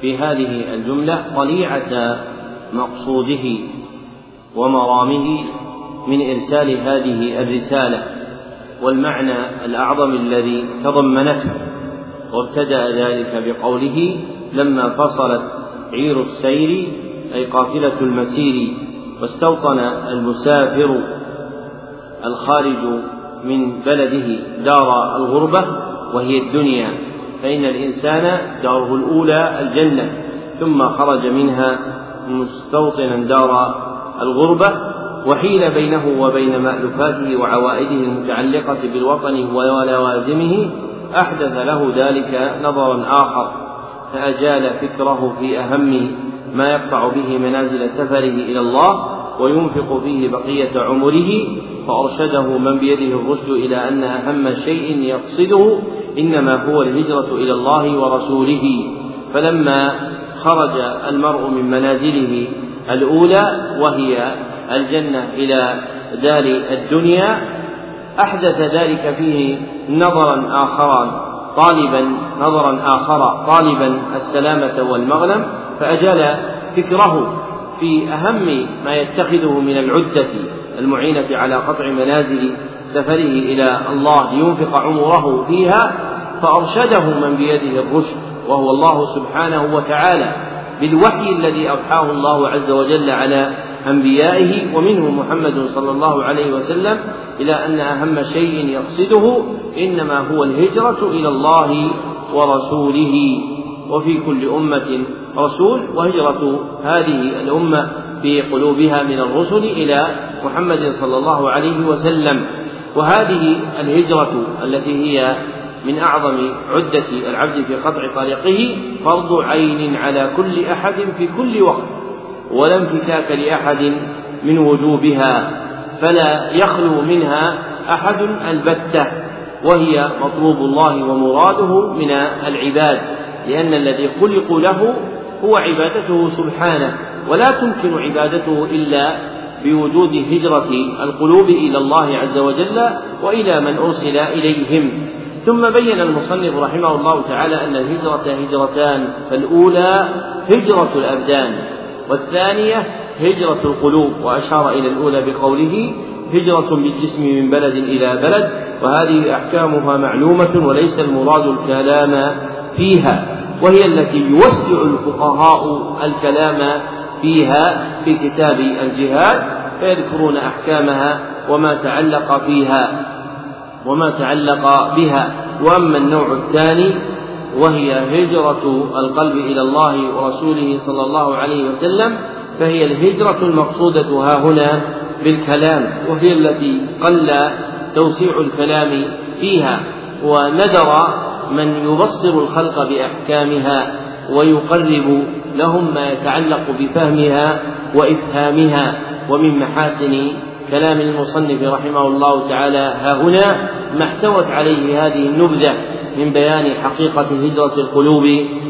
في هذه الجملة طليعة مقصوده ومرامه من إرسال هذه الرسالة والمعنى الأعظم الذي تضمنته وابتدأ ذلك بقوله لما فصلت عير السير أي قافلة المسير واستوطن المسافر الخارج من بلده دار الغربة وهي الدنيا فإن الإنسان داره الأولى الجنة ثم خرج منها مستوطنا دار الغربة وحيل بينه وبين مألوفاته وعوائده المتعلقة بالوطن ولوازمه أحدث له ذلك نظرا آخر فأجال فكره في أهم ما يقطع به منازل سفره إلى الله وينفق فيه بقية عمره فأرشده من بيده الرشد إلى أن أهم شيء يقصده إنما هو الهجرة إلى الله ورسوله. فلما خرج المرء من منازله الأولى وهي الجنة إلى دار الدنيا أحدث ذلك فيه نظرا آخرا طالبا نظرا آخر طالبا السلامة والمغنم فأجال فكره. في أهم ما يتخذه من العدة المعينة على قطع منازل سفره إلى الله لينفق عمره فيها فأرشده من بيده الرشد وهو الله سبحانه وتعالى بالوحي الذي أوحاه الله عز وجل على أنبيائه ومنه محمد صلى الله عليه وسلم إلى أن أهم شيء يقصده إنما هو الهجرة إلى الله ورسوله وفي كل أمة رسول وهجرة هذه الأمة في قلوبها من الرسل إلى محمد صلى الله عليه وسلم. وهذه الهجرة التي هي من أعظم عدة العبد في قطع طريقه فرض عين على كل أحد في كل وقت ولا انفكاك لأحد من وجوبها فلا يخلو منها أحد البتة وهي مطلوب الله ومراده من العباد لأن الذي خلقوا له هو عبادته سبحانه ولا تمكن عبادته إلا بوجود هجرة القلوب إلى الله عز وجل وإلى من أرسل إليهم. ثم بين المصنف رحمه الله تعالى أن الهجرة هجرتان فالأولى هجرة الأبدان والثانية هجرة القلوب وأشار إلى الأولى بقوله هجرة بالجسم من بلد إلى بلد وهذه أحكامها معلومة وليس المراد الكلام فيها. وهي التي يوسع الفقهاء الكلام فيها في كتاب الجهاد فيذكرون أحكامها وما تعلق فيها وما تعلق بها. وأما النوع الثاني وهي هجرة القلب إلى الله ورسوله صلى الله عليه وسلم فهي الهجرة المقصودة ها هنا بالكلام وهي التي قل توسيع الكلام فيها. وندر من يبصر الخلق بأحكامها ويقرب لهم ما يتعلق بفهمها وإفهامها ومن محاسن كلام المصنف رحمه الله تعالى. ها هنا ما احتوت عليه هذه النبذة من بيان حقيقة هجرة القلوب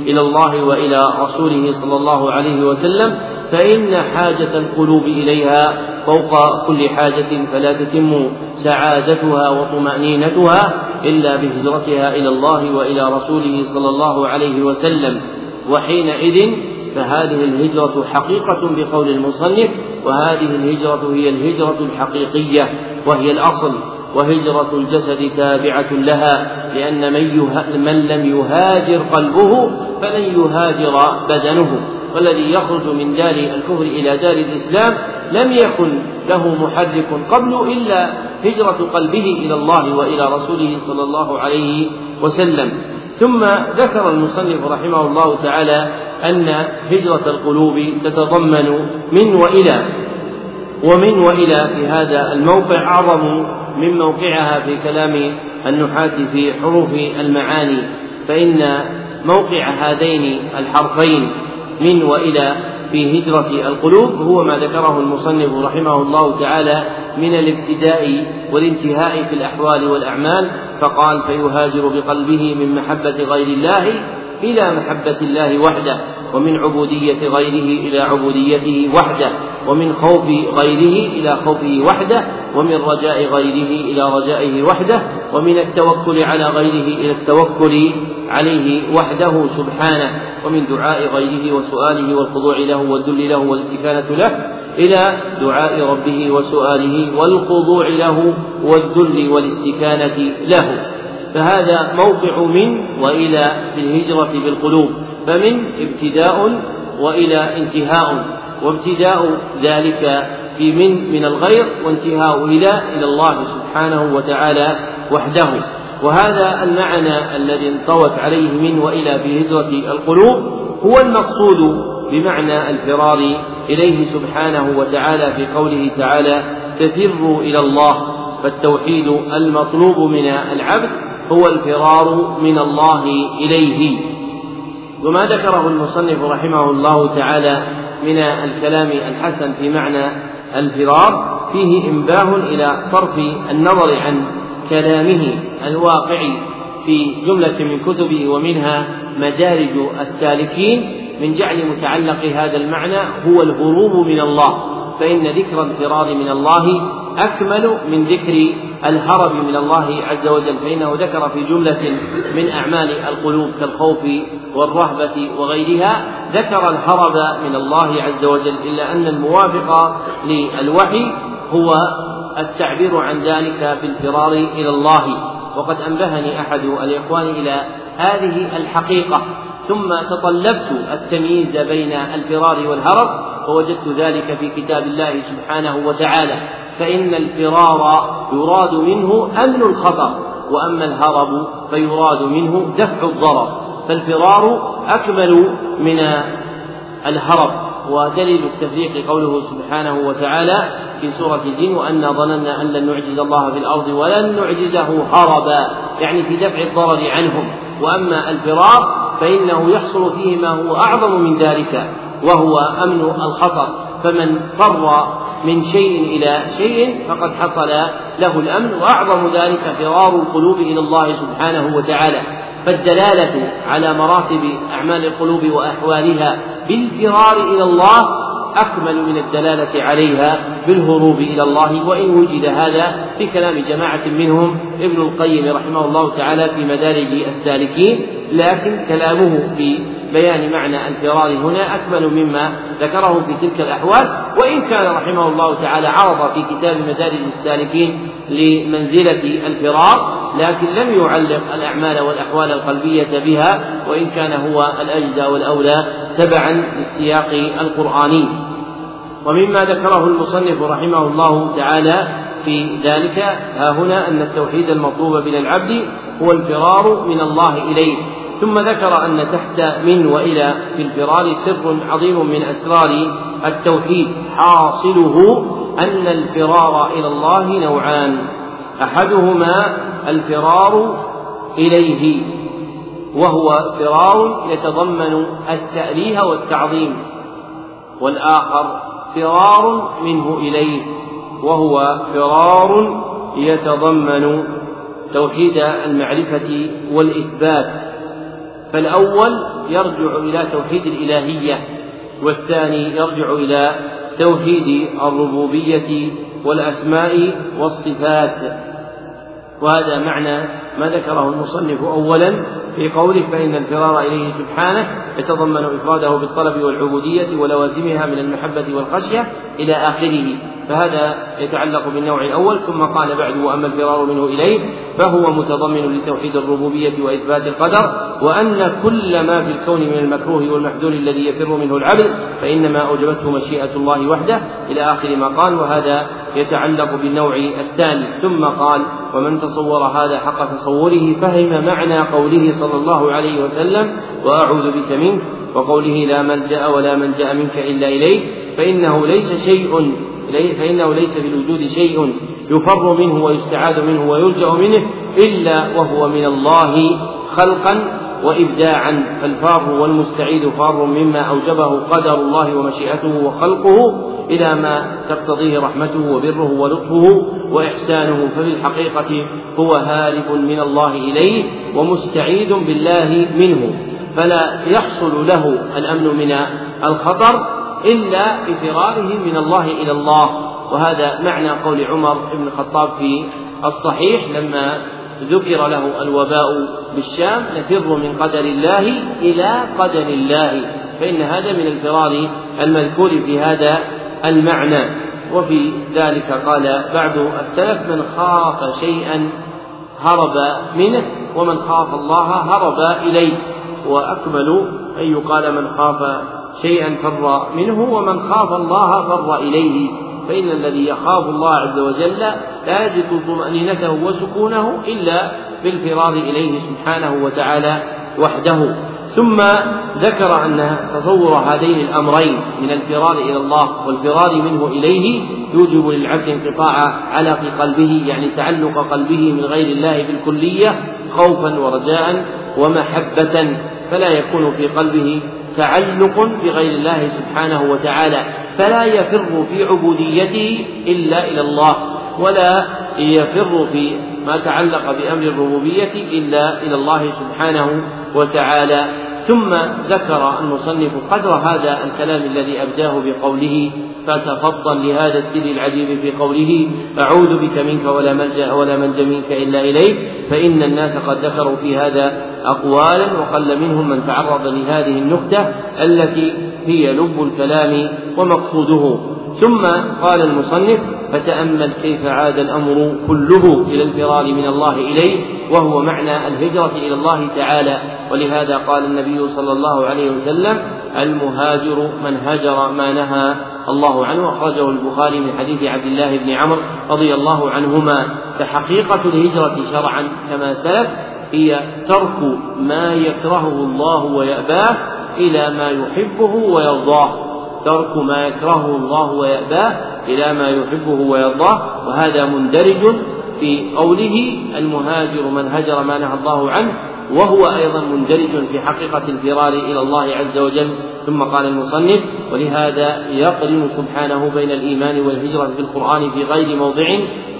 إلى الله وإلى رسوله صلى الله عليه وسلم فإن حاجة القلوب إليها فوق كل حاجة فلا تتم سعادتها وطمأنينتها إلا بهجرتها إلى الله وإلى رسوله صلى الله عليه وسلم. وحينئذ فهذه الهجرة حقيقة بقول المصنف وهذه الهجرة هي الهجرة الحقيقية وهي الأصل وهجرة الجسد تابعة لها لأن من, من لم يهاجر قلبه فلن يهاجر بدنه. والذي يخرج من دار الكفر إلى دار الإسلام لم يكن له محرك قبل إلا هجرة قلبه إلى الله وإلى رسوله صلى الله عليه وسلم. ثم ذكر المصنف رحمه الله تعالى أن هجرة القلوب تتضمن من وإلى ومن وإلى في هذا الموقع أعظم من موقعها في كلام النحاة في حروف المعاني فإن موقع هذين الحرفين من وإلى في هجرة القلوب هو ما ذكره المصنف رحمه الله تعالى من الابتداء والانتهاء في الأحوال والأعمال فقال فيهاجر بقلبه من محبة غير الله إلى محبة الله وحده ومن عبودية غيره إلى عبوديته وحده ومن خوف غيره إلى خوفه وحده ومن رجاء غيره إلى رجائه وحده ومن التوكل على غيره إلى التوكل عليه وحده سبحانه ومن دعاء غيره وسؤاله والخضوع له والذل له والاستكانة له إلى دعاء ربه وسؤاله والخضوع له والذل والاستكانة له. فهذا موقع من وإلى في الهجرة بالقلوب فمن ابتداء وإلى انتهاء وابتداء ذلك في من من الغير وانتهاء إلى إلى الله سبحانه وتعالى وحده. وهذا المعنى الذي انطوت عليه من وإلى في هجرة القلوب هو المقصود بمعنى الفرار إليه سبحانه وتعالى في قوله تعالى تفروا إلى الله فالتوحيد المطلوب من العبد هو الفرار من الله إليه. وما ذكره المصنف رحمه الله تعالى من الكلام الحسن في معنى الفرار فيه إنباه إلى صرف النظر عن كلامه الواقعي في جملة من كتبه ومنها مدارج السالكين. من جعل متعلق هذا المعنى هو الهروب من الله. فإن ذكر الفرار من الله أكمل من ذكر الهرب من الله عز وجل فإنه ذكر في جملة من أعمال القلوب كالخوف والرهبة وغيرها ذكر الهرب من الله عز وجل إلا أن الموافق للوحي هو التعبير عن ذلك بالفرار إلى الله. وقد أنبهني أحد الإخوان إلى هذه الحقيقة. ثم تطلبت التمييز بين الفرار والهرب فوجدت ذلك في كتاب الله سبحانه وتعالى. فإن الفرار يراد منه أمن الخطر وأما الهرب فيراد منه دفع الضرر. فالفرار أكمل من الهرب. ودليل التفريق قوله سبحانه وتعالى في سورة الجن وأنا ظننا أن لن نعجز الله في الأرض ولن نعجزه هربا يعني في دفع الضرر عنهم. وأما الفرار فإنه يحصل فيه ما هو أعظم من ذلك وهو أمن الخطر. فمن فر من شيء إلى شيء فقد حصل له الأمن وأعظم ذلك فرار القلوب إلى الله سبحانه وتعالى. فالدلالة على مراتب أعمال القلوب وأحوالها بالفرار إلى الله أكمل من الدلالة عليها. بالهروب إلى الله وإن وجد هذا في كلام جماعة منهم ابن القيم رحمه الله تعالى في مدارج السالكين لكن كلامه في بيان معنى الفرار هنا أكمل مما ذكره في تلك الأحوال. وإن كان رحمه الله تعالى عرض في كتاب مدارج السالكين لمنزلة الفرار لكن لم يعلق الأعمال والأحوال القلبية بها وإن كان هو الأجدى والأولى تبعا للسياق القرآني. ومما ذكره المصنف رحمه الله تعالى في ذلك ها هنا أن التوحيد المطلوب من العبد هو الفرار من الله إليه. ثم ذكر أن تحت من وإلى في الفرار سر عظيم من أسرار التوحيد حاصله أن الفرار إلى الله نوعان. أحدهما الفرار إليه وهو فرار يتضمن التأليه والتعظيم والآخر فرار منه إليه وهو فرار يتضمن توحيد المعرفة والإثبات. فالأول يرجع إلى توحيد الإلهية والثاني يرجع إلى توحيد الربوبية والأسماء والصفات. وهذا معنى ما ذكره المصنف أولا في قوله فإن الفرار إليه سبحانه يتضمن إفراده بالطلب والعبودية ولوازمها من المحبة والخشية إلى آخره. فهذا يتعلق بالنوع الأول ثم قال بعد وأما الفرار منه إليه فهو متضمن لتوحيد الربوبية وإثبات القدر وأن كل ما في الكون من المكروه والمحذور الذي يفر منه العبد فإنما أوجبته مشيئة الله وحده إلى آخر ما قال وهذا يتعلق بالنوع الثاني. ثم قال ومن تصور هذا حق تصوره فهم معنى قوله صلى الله عليه وسلم وأعوذ بك منك وقوله لا ملجأ ولا منجأ منك إلا إليك فإنه ليس شيء فإنه ليس في الوجود شيء يفر منه ويستعاذ منه ويلجأ منه إلا وهو من الله خلقا وإبداعا فالفار والمستعيد فار مما أوجبه قدر الله ومشيئته وخلقه إلى ما تقتضيه رحمته وبره ولطفه وإحسانه ففي الحقيقة هو هارب من الله إليه ومستعيد بالله منه. فلا يحصل له الأمن من الخطر إلا بفراره من الله إلى الله. وهذا معنى قول عمر بن الخطاب في الصحيح لما ذكر له الوباء بالشام نفر من قدر الله إلى قدر الله. فإن هذا من الفرار المذكور في هذا المعنى. وفي ذلك قال بعض السلف من خاف شيئا هرب منه ومن خاف الله هرب إليه. وأكمل أن يقال من خاف شيئا فر منه ومن خاف الله فر إليه. فإن الذي يخاف الله عز وجل لا يجد طمأنينته وسكونه إلا بالفرار إليه سبحانه وتعالى وحده. ثم ذكر أن تصور هذين الأمرين من الفرار إلى الله والفرار منه إليه يوجب للعبد انقطاع علق قلبه يعني تعلق قلبه من غير الله بالكلية خوفا ورجاء ومحبة فلا يكون في قلبه تعلق بغير الله سبحانه وتعالى فلا يفر في عبوديته إلا إلى الله ولا يفر في ما تعلق بأمر الربوبية إلا إلى الله سبحانه وتعالى. ثم ذكر المصنف قدر هذا الكلام الذي أبداه بقوله فتفضل لهذا السر العجيب في قوله أعوذ بك منك ولا ملجأ ولا منجأ منك إلا إليك فإن الناس قد ذكروا في هذا أقوالا وقل منهم من تعرض لهذه النكتة التي هي لب الكلام ومقصوده. ثم قال المصنف فتأمل كيف عاد الأمر كله إلى الفرار من الله إليه وهو معنى الهجرة إلى الله تعالى. ولهذا قال النبي صلى الله عليه وسلم المهاجر من هجر ما نهى الله عنه. أخرجه البخاري من حديث عبد الله بن عمرو رضي الله عنهما. فحقيقة الهجرة شرعا كما سلف هي ترك ما يكرهه الله ويأباه إلى ما يحبه ويرضاه. ترك ما يكرهه الله ويأباه إلى ما يحبه ويرضاه. وهذا مندرج في قوله المهاجر من هجر ما نهى الله عنه وهو أيضا مندرج في حقيقة الفرار إلى الله عز وجل. ثم قال المصنف ولهذا يقرن سبحانه بين الإيمان والهجرة في القرآن في غير موضع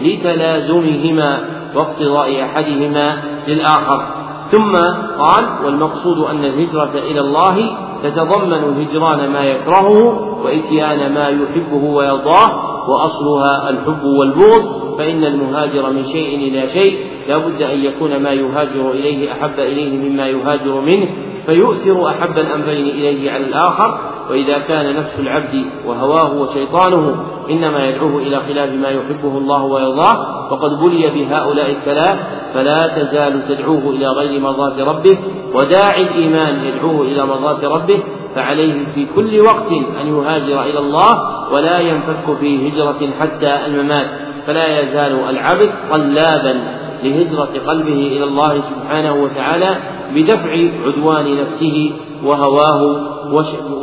لتلازمهما واقتضاء أحدهما للآخر. ثم قال والمقصود أن الهجرة إلى الله تتضمن هجران ما يكرهه وإتيان ما يحبه ويرضاه وأصلها الحب والبغض فإن المهاجر من شيء إلى شيء لا بد أن يكون ما يهاجر إليه أحب إليه مما يهاجر منه فيؤثر أحب الأمرين إليه على الآخر. وإذا كان نفس العبد وهواه وشيطانه إنما يدعوه إلى خلاف ما يحبه الله ويرضاه. وقد بلي بهؤلاء الثلاث فلا تزال تدعوه إلى غير مرضاة ربه. وداعي الإيمان يدعوه إلى مرضاة ربه فعليه في كل وقت أن يهاجر إلى الله ولا ينفك في هجرة حتى الممات. فلا يزال العبد طلابا لهجرة قلبه إلى الله سبحانه وتعالى بدفع عدوان نفسه وهواه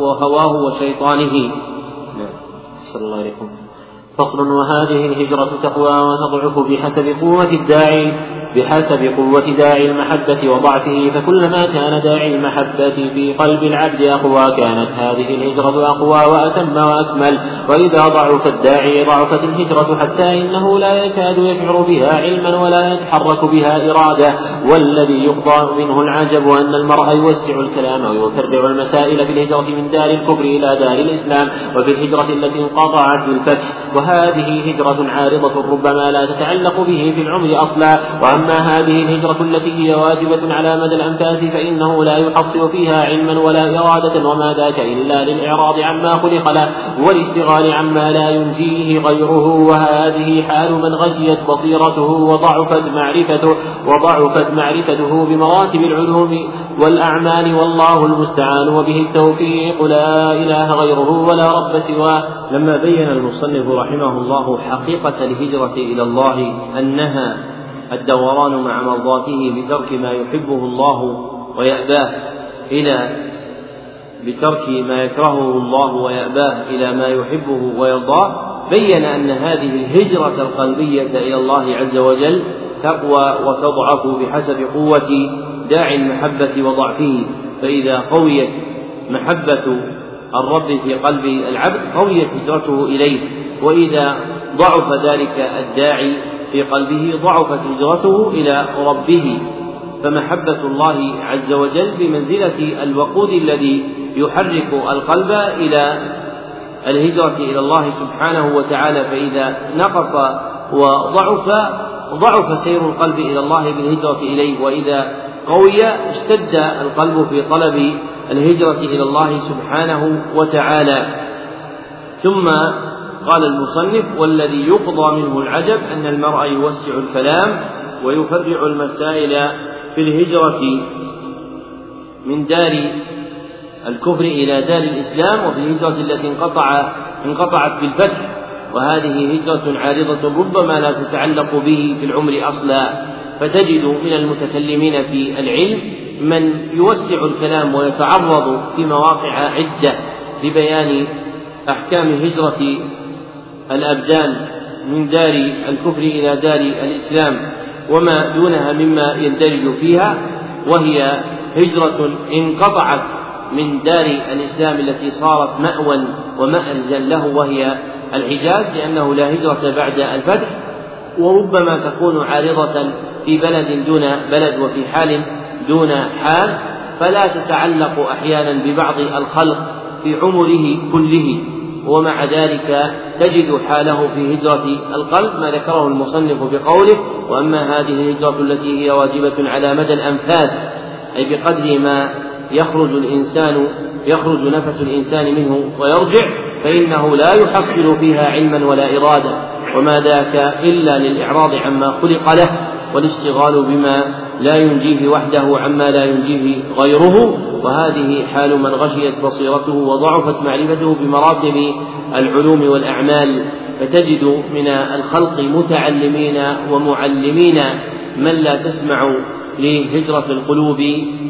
وهواه وشيطانه. نعم. الله عليكم. فصل وهذه الهجرة تقوى وتضعف بحسب قوة الداعي بحسب قوة داعي المحبة وضعفه فكلما كان داعي المحبة في قلب العبد أقوى كانت هذه الهجرة أقوى وأتم وأكمل. وإذا ضعف الداعي ضعفت الهجرة حتى إنه لا يكاد يشعر بها علما ولا يتحرك بها إرادة. والذي يقضى منه العجب أن المرء يوسع الكلام ويفرع المسائل في الهجرة من دار الكفر إلى دار الإسلام وفي الهجرة التي انقطعت بالفتح. وهذه هجرة عارضة ربما لا تتعلق به في العمر أصلا. وأما أما هذه الهجرة التي هي واجبة على مدى الأنفاس فإنه لا يحصل فيها علما ولا إرادة وما ذاك إلا للإعراض عما خلق له والاشتغال عما لا ينجيه غيره. وهذه حال من غشيت بصيرته وضعفت معرفته وضعفت معرفته بمراتب العلوم والأعمال. والله المستعان وبه التوفيق. لا إله غيره ولا رب سواه. لما بين المصنف رحمه الله حقيقة الهجرة إلى الله أنها الدوران مع مرضاته بترك ما يحبه الله ويأباه إلى بترك ما يكرهه الله ويأباه إلى ما يحبه ويرضاه بين أن هذه الهجرة القلبية إلى الله عز وجل تقوى وتضعف بحسب قوة داعي المحبة وضعفه فإذا قويت محبة الرب في قلب العبد قويت هجرته إليه وإذا ضعف ذلك الداعي في قلبه ضعفت هجرته إلى ربه. فمحبة الله عز وجل بمنزلة الوقود الذي يحرك القلب إلى الهجرة إلى الله سبحانه وتعالى فإذا نقص وضعف ضعف سير القلب إلى الله بالهجرة إليه وإذا قوي اشتد القلب في طلب الهجرة إلى الله سبحانه وتعالى. ثم قال المصنف والذي يقضى منه العجب أن المرء يوسع الكلام ويفرع المسائل في الهجرة من دار الكفر إلى دار الإسلام وفي الهجرة التي انقطع انقطعت بالفتح. وهذه هجرة عارضة ربما لا تتعلق به في العمر أصلا. فتجد من المتكلمين في العلم من يوسع الكلام ويتعرض في مواقع عدة لبيان أحكام هجرة الأبدان من دار الكفر إلى دار الإسلام وما دونها مما يندرج فيها وهي هجرة انقطعت من دار الإسلام التي صارت مأوى ومأرزا له وهي الحجاز لأنه لا هجرة بعد الفتح وربما تكون عارضة في بلد دون بلد وفي حال دون حال فلا تتعلق أحيانا ببعض الخلق في عمره كله. ومع ذلك تجد حاله في هجرة القلب ما ذكره المصنف بقوله وأما هذه الهجرة التي هي واجبة على مدى الأنفاس أي بقدر ما يخرج الإنسان يخرج نفس الإنسان منه ويرجع فإنه لا يحصل فيها علما ولا إرادة. وما ذاك إلا للإعراض عما خلق له. والاشتغال بما لا ينجيه وحده عما لا ينجيه غيره. وهذه حال من غشيت بصيرته وضعفت معرفته بمراتب العلوم والأعمال. فتجد من الخلق متعلمين ومعلمين من لا تسمع لهجرة القلوب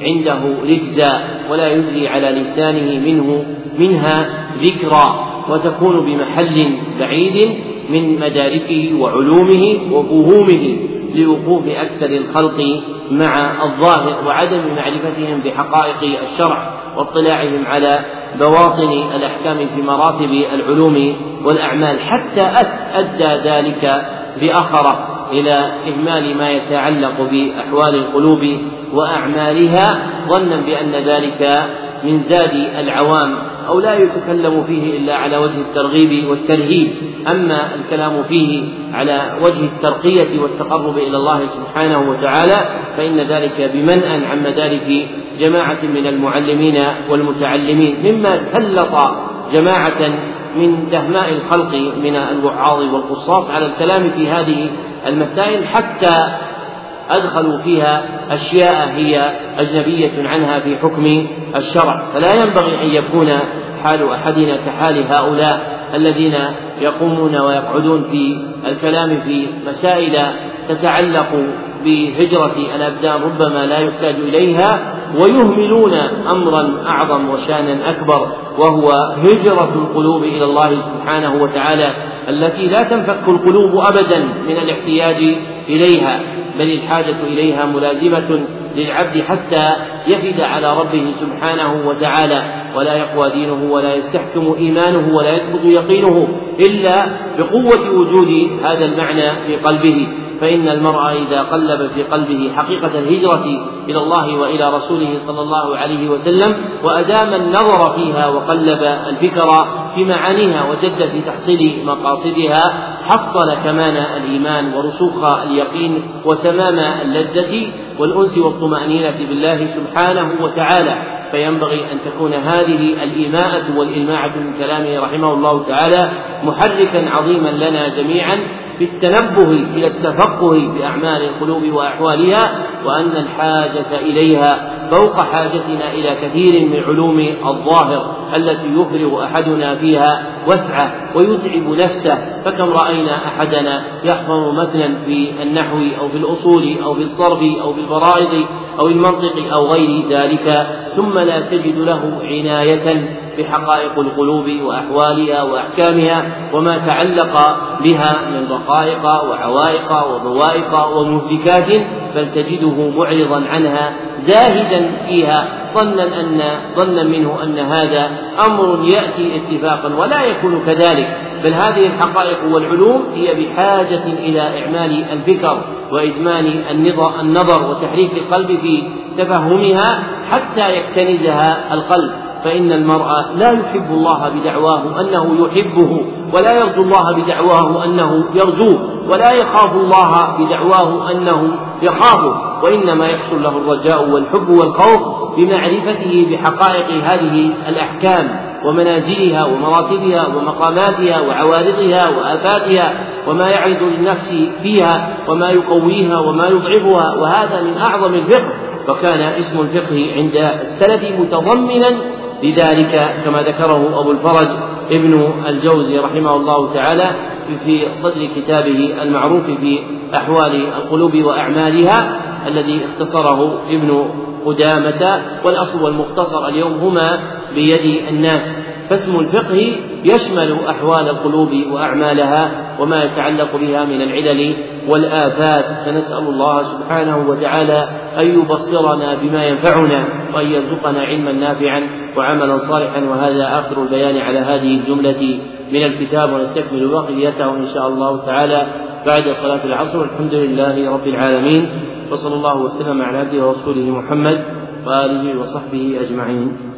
عنده رجزا ولا يجري على لسانه منه منها ذكرى وتكون بمحل بعيد من مداركه وعلومه وفهومه. لوقوف أكثر الخلق مع الظاهر وعدم معرفتهم بحقائق الشرع واطلاعهم على بواطن الأحكام في مراتب العلوم والأعمال. حتى أدى ذلك بأخره إلى إهمال ما يتعلق بأحوال القلوب وأعمالها ظنا بأن ذلك من زاد العوام أو لا يتكلم فيه إلا على وجه الترغيب والترهيب أما الكلام فيه على وجه الترقية والتقرب إلى الله سبحانه وتعالى فإن ذلك بمنأ عن مدارك جماعة من المعلمين والمتعلمين مما سلط جماعة من دهماء الخلق من الوعاظ والقصاص على الكلام في هذه المسائل حتى أدخلوا فيها أشياء هي أجنبية عنها في حكم الشرع. فلا ينبغي أن يكون حال أحدنا كحال هؤلاء الذين يقومون ويقعدون في الكلام في مسائل تتعلق بهجرة الأبدان ربما لا يحتاج إليها ويهملون أمرا أعظم وشانا أكبر وهو هجرة القلوب إلى الله سبحانه وتعالى التي لا تنفك القلوب أبدا من الاحتياج إليها. بل الحاجة إليها ملازمة للعبد حتى يفد على ربه سبحانه وتعالى ولا يقوى دينه ولا يستحكم إيمانه ولا يثبت يقينه إلا بقوة وجود هذا المعنى في قلبه. فإن المرء إذا قلب في قلبه حقيقة الهجرة إلى الله وإلى رسوله صلى الله عليه وسلم وأدام النظر فيها وقلب الفكر في معانيها وجد في تحصيل مقاصدها حصل كمال الإيمان ورسوخ اليقين وتمام اللذة والأنس والطمأنينة بالله سبحانه وتعالى. فينبغي أن تكون هذه الإيماءة والإلماعة من كلامه رحمه الله تعالى محركا عظيما لنا جميعا. في التنبه إلى التفقه بأعمال القلوب وأحوالها وأن الحاجة إليها فوق حاجتنا إلى كثير من علوم الظاهر التي يفرغ أحدنا فيها وسعة ويتعب نفسه فكم رأينا أحدنا يحفظ متنا في النحو أو في الأصول أو في الصرف أو في الفرائض أو المنطق أو غير ذلك ثم لا تجد له عناية بحقائق القلوب وأحوالها وأحكامها وما تعلق بها من رقائق وعوائق وضوائق ومهلكات بل تجده معرضا عنها زاهدا فيها ظنا أن ظنا منه أن هذا أمر يأتي اتفاقا ولا يكون كذلك. بل هذه الحقائق والعلوم هي بحاجة إلى إعمال الفكر وإدمان النظر وتحريك القلب في تفهمها حتى يكتنزها القلب. فإن المرء لا يحب الله بدعواه أنه يحبه ولا يرجو الله بدعواه أنه يرجوه ولا يخاف الله بدعواه أنه يخافه وإنما يحصل له الرجاء والحب والخوف بمعرفته بحقائق هذه الأحكام ومنازلها ومراتبها ومقاماتها وعوارضها وآفاتها وما يعرض للنفس فيها وما يقويها وما يضعفها وهذا من أعظم الفقه. وكان اسم الفقه عند السلف متضمنا لذلك كما ذكره أبو الفرج ابن الجوزي رحمه الله تعالى في صدر كتابه المعروف في أحوال القلوب وأعمالها الذي اختصره ابن قدامة والأصل والمختصر اليوم هما بيد الناس. فاسم الفقه يشمل أحوال القلوب وأعمالها وما يتعلق بها من العلل والآفات. فنسأل الله سبحانه وتعالى أن يبصرنا بما ينفعنا وأن يرزقنا علما نافعا وعملا صالحا. وهذا آخر البيان على هذه الجملة من الكتاب ونستكمل بقيته إن شاء الله تعالى بعد صلاة العصر. والحمد لله رب العالمين وصلى الله وسلم على عبده ورسوله محمد وآله وصحبه أجمعين.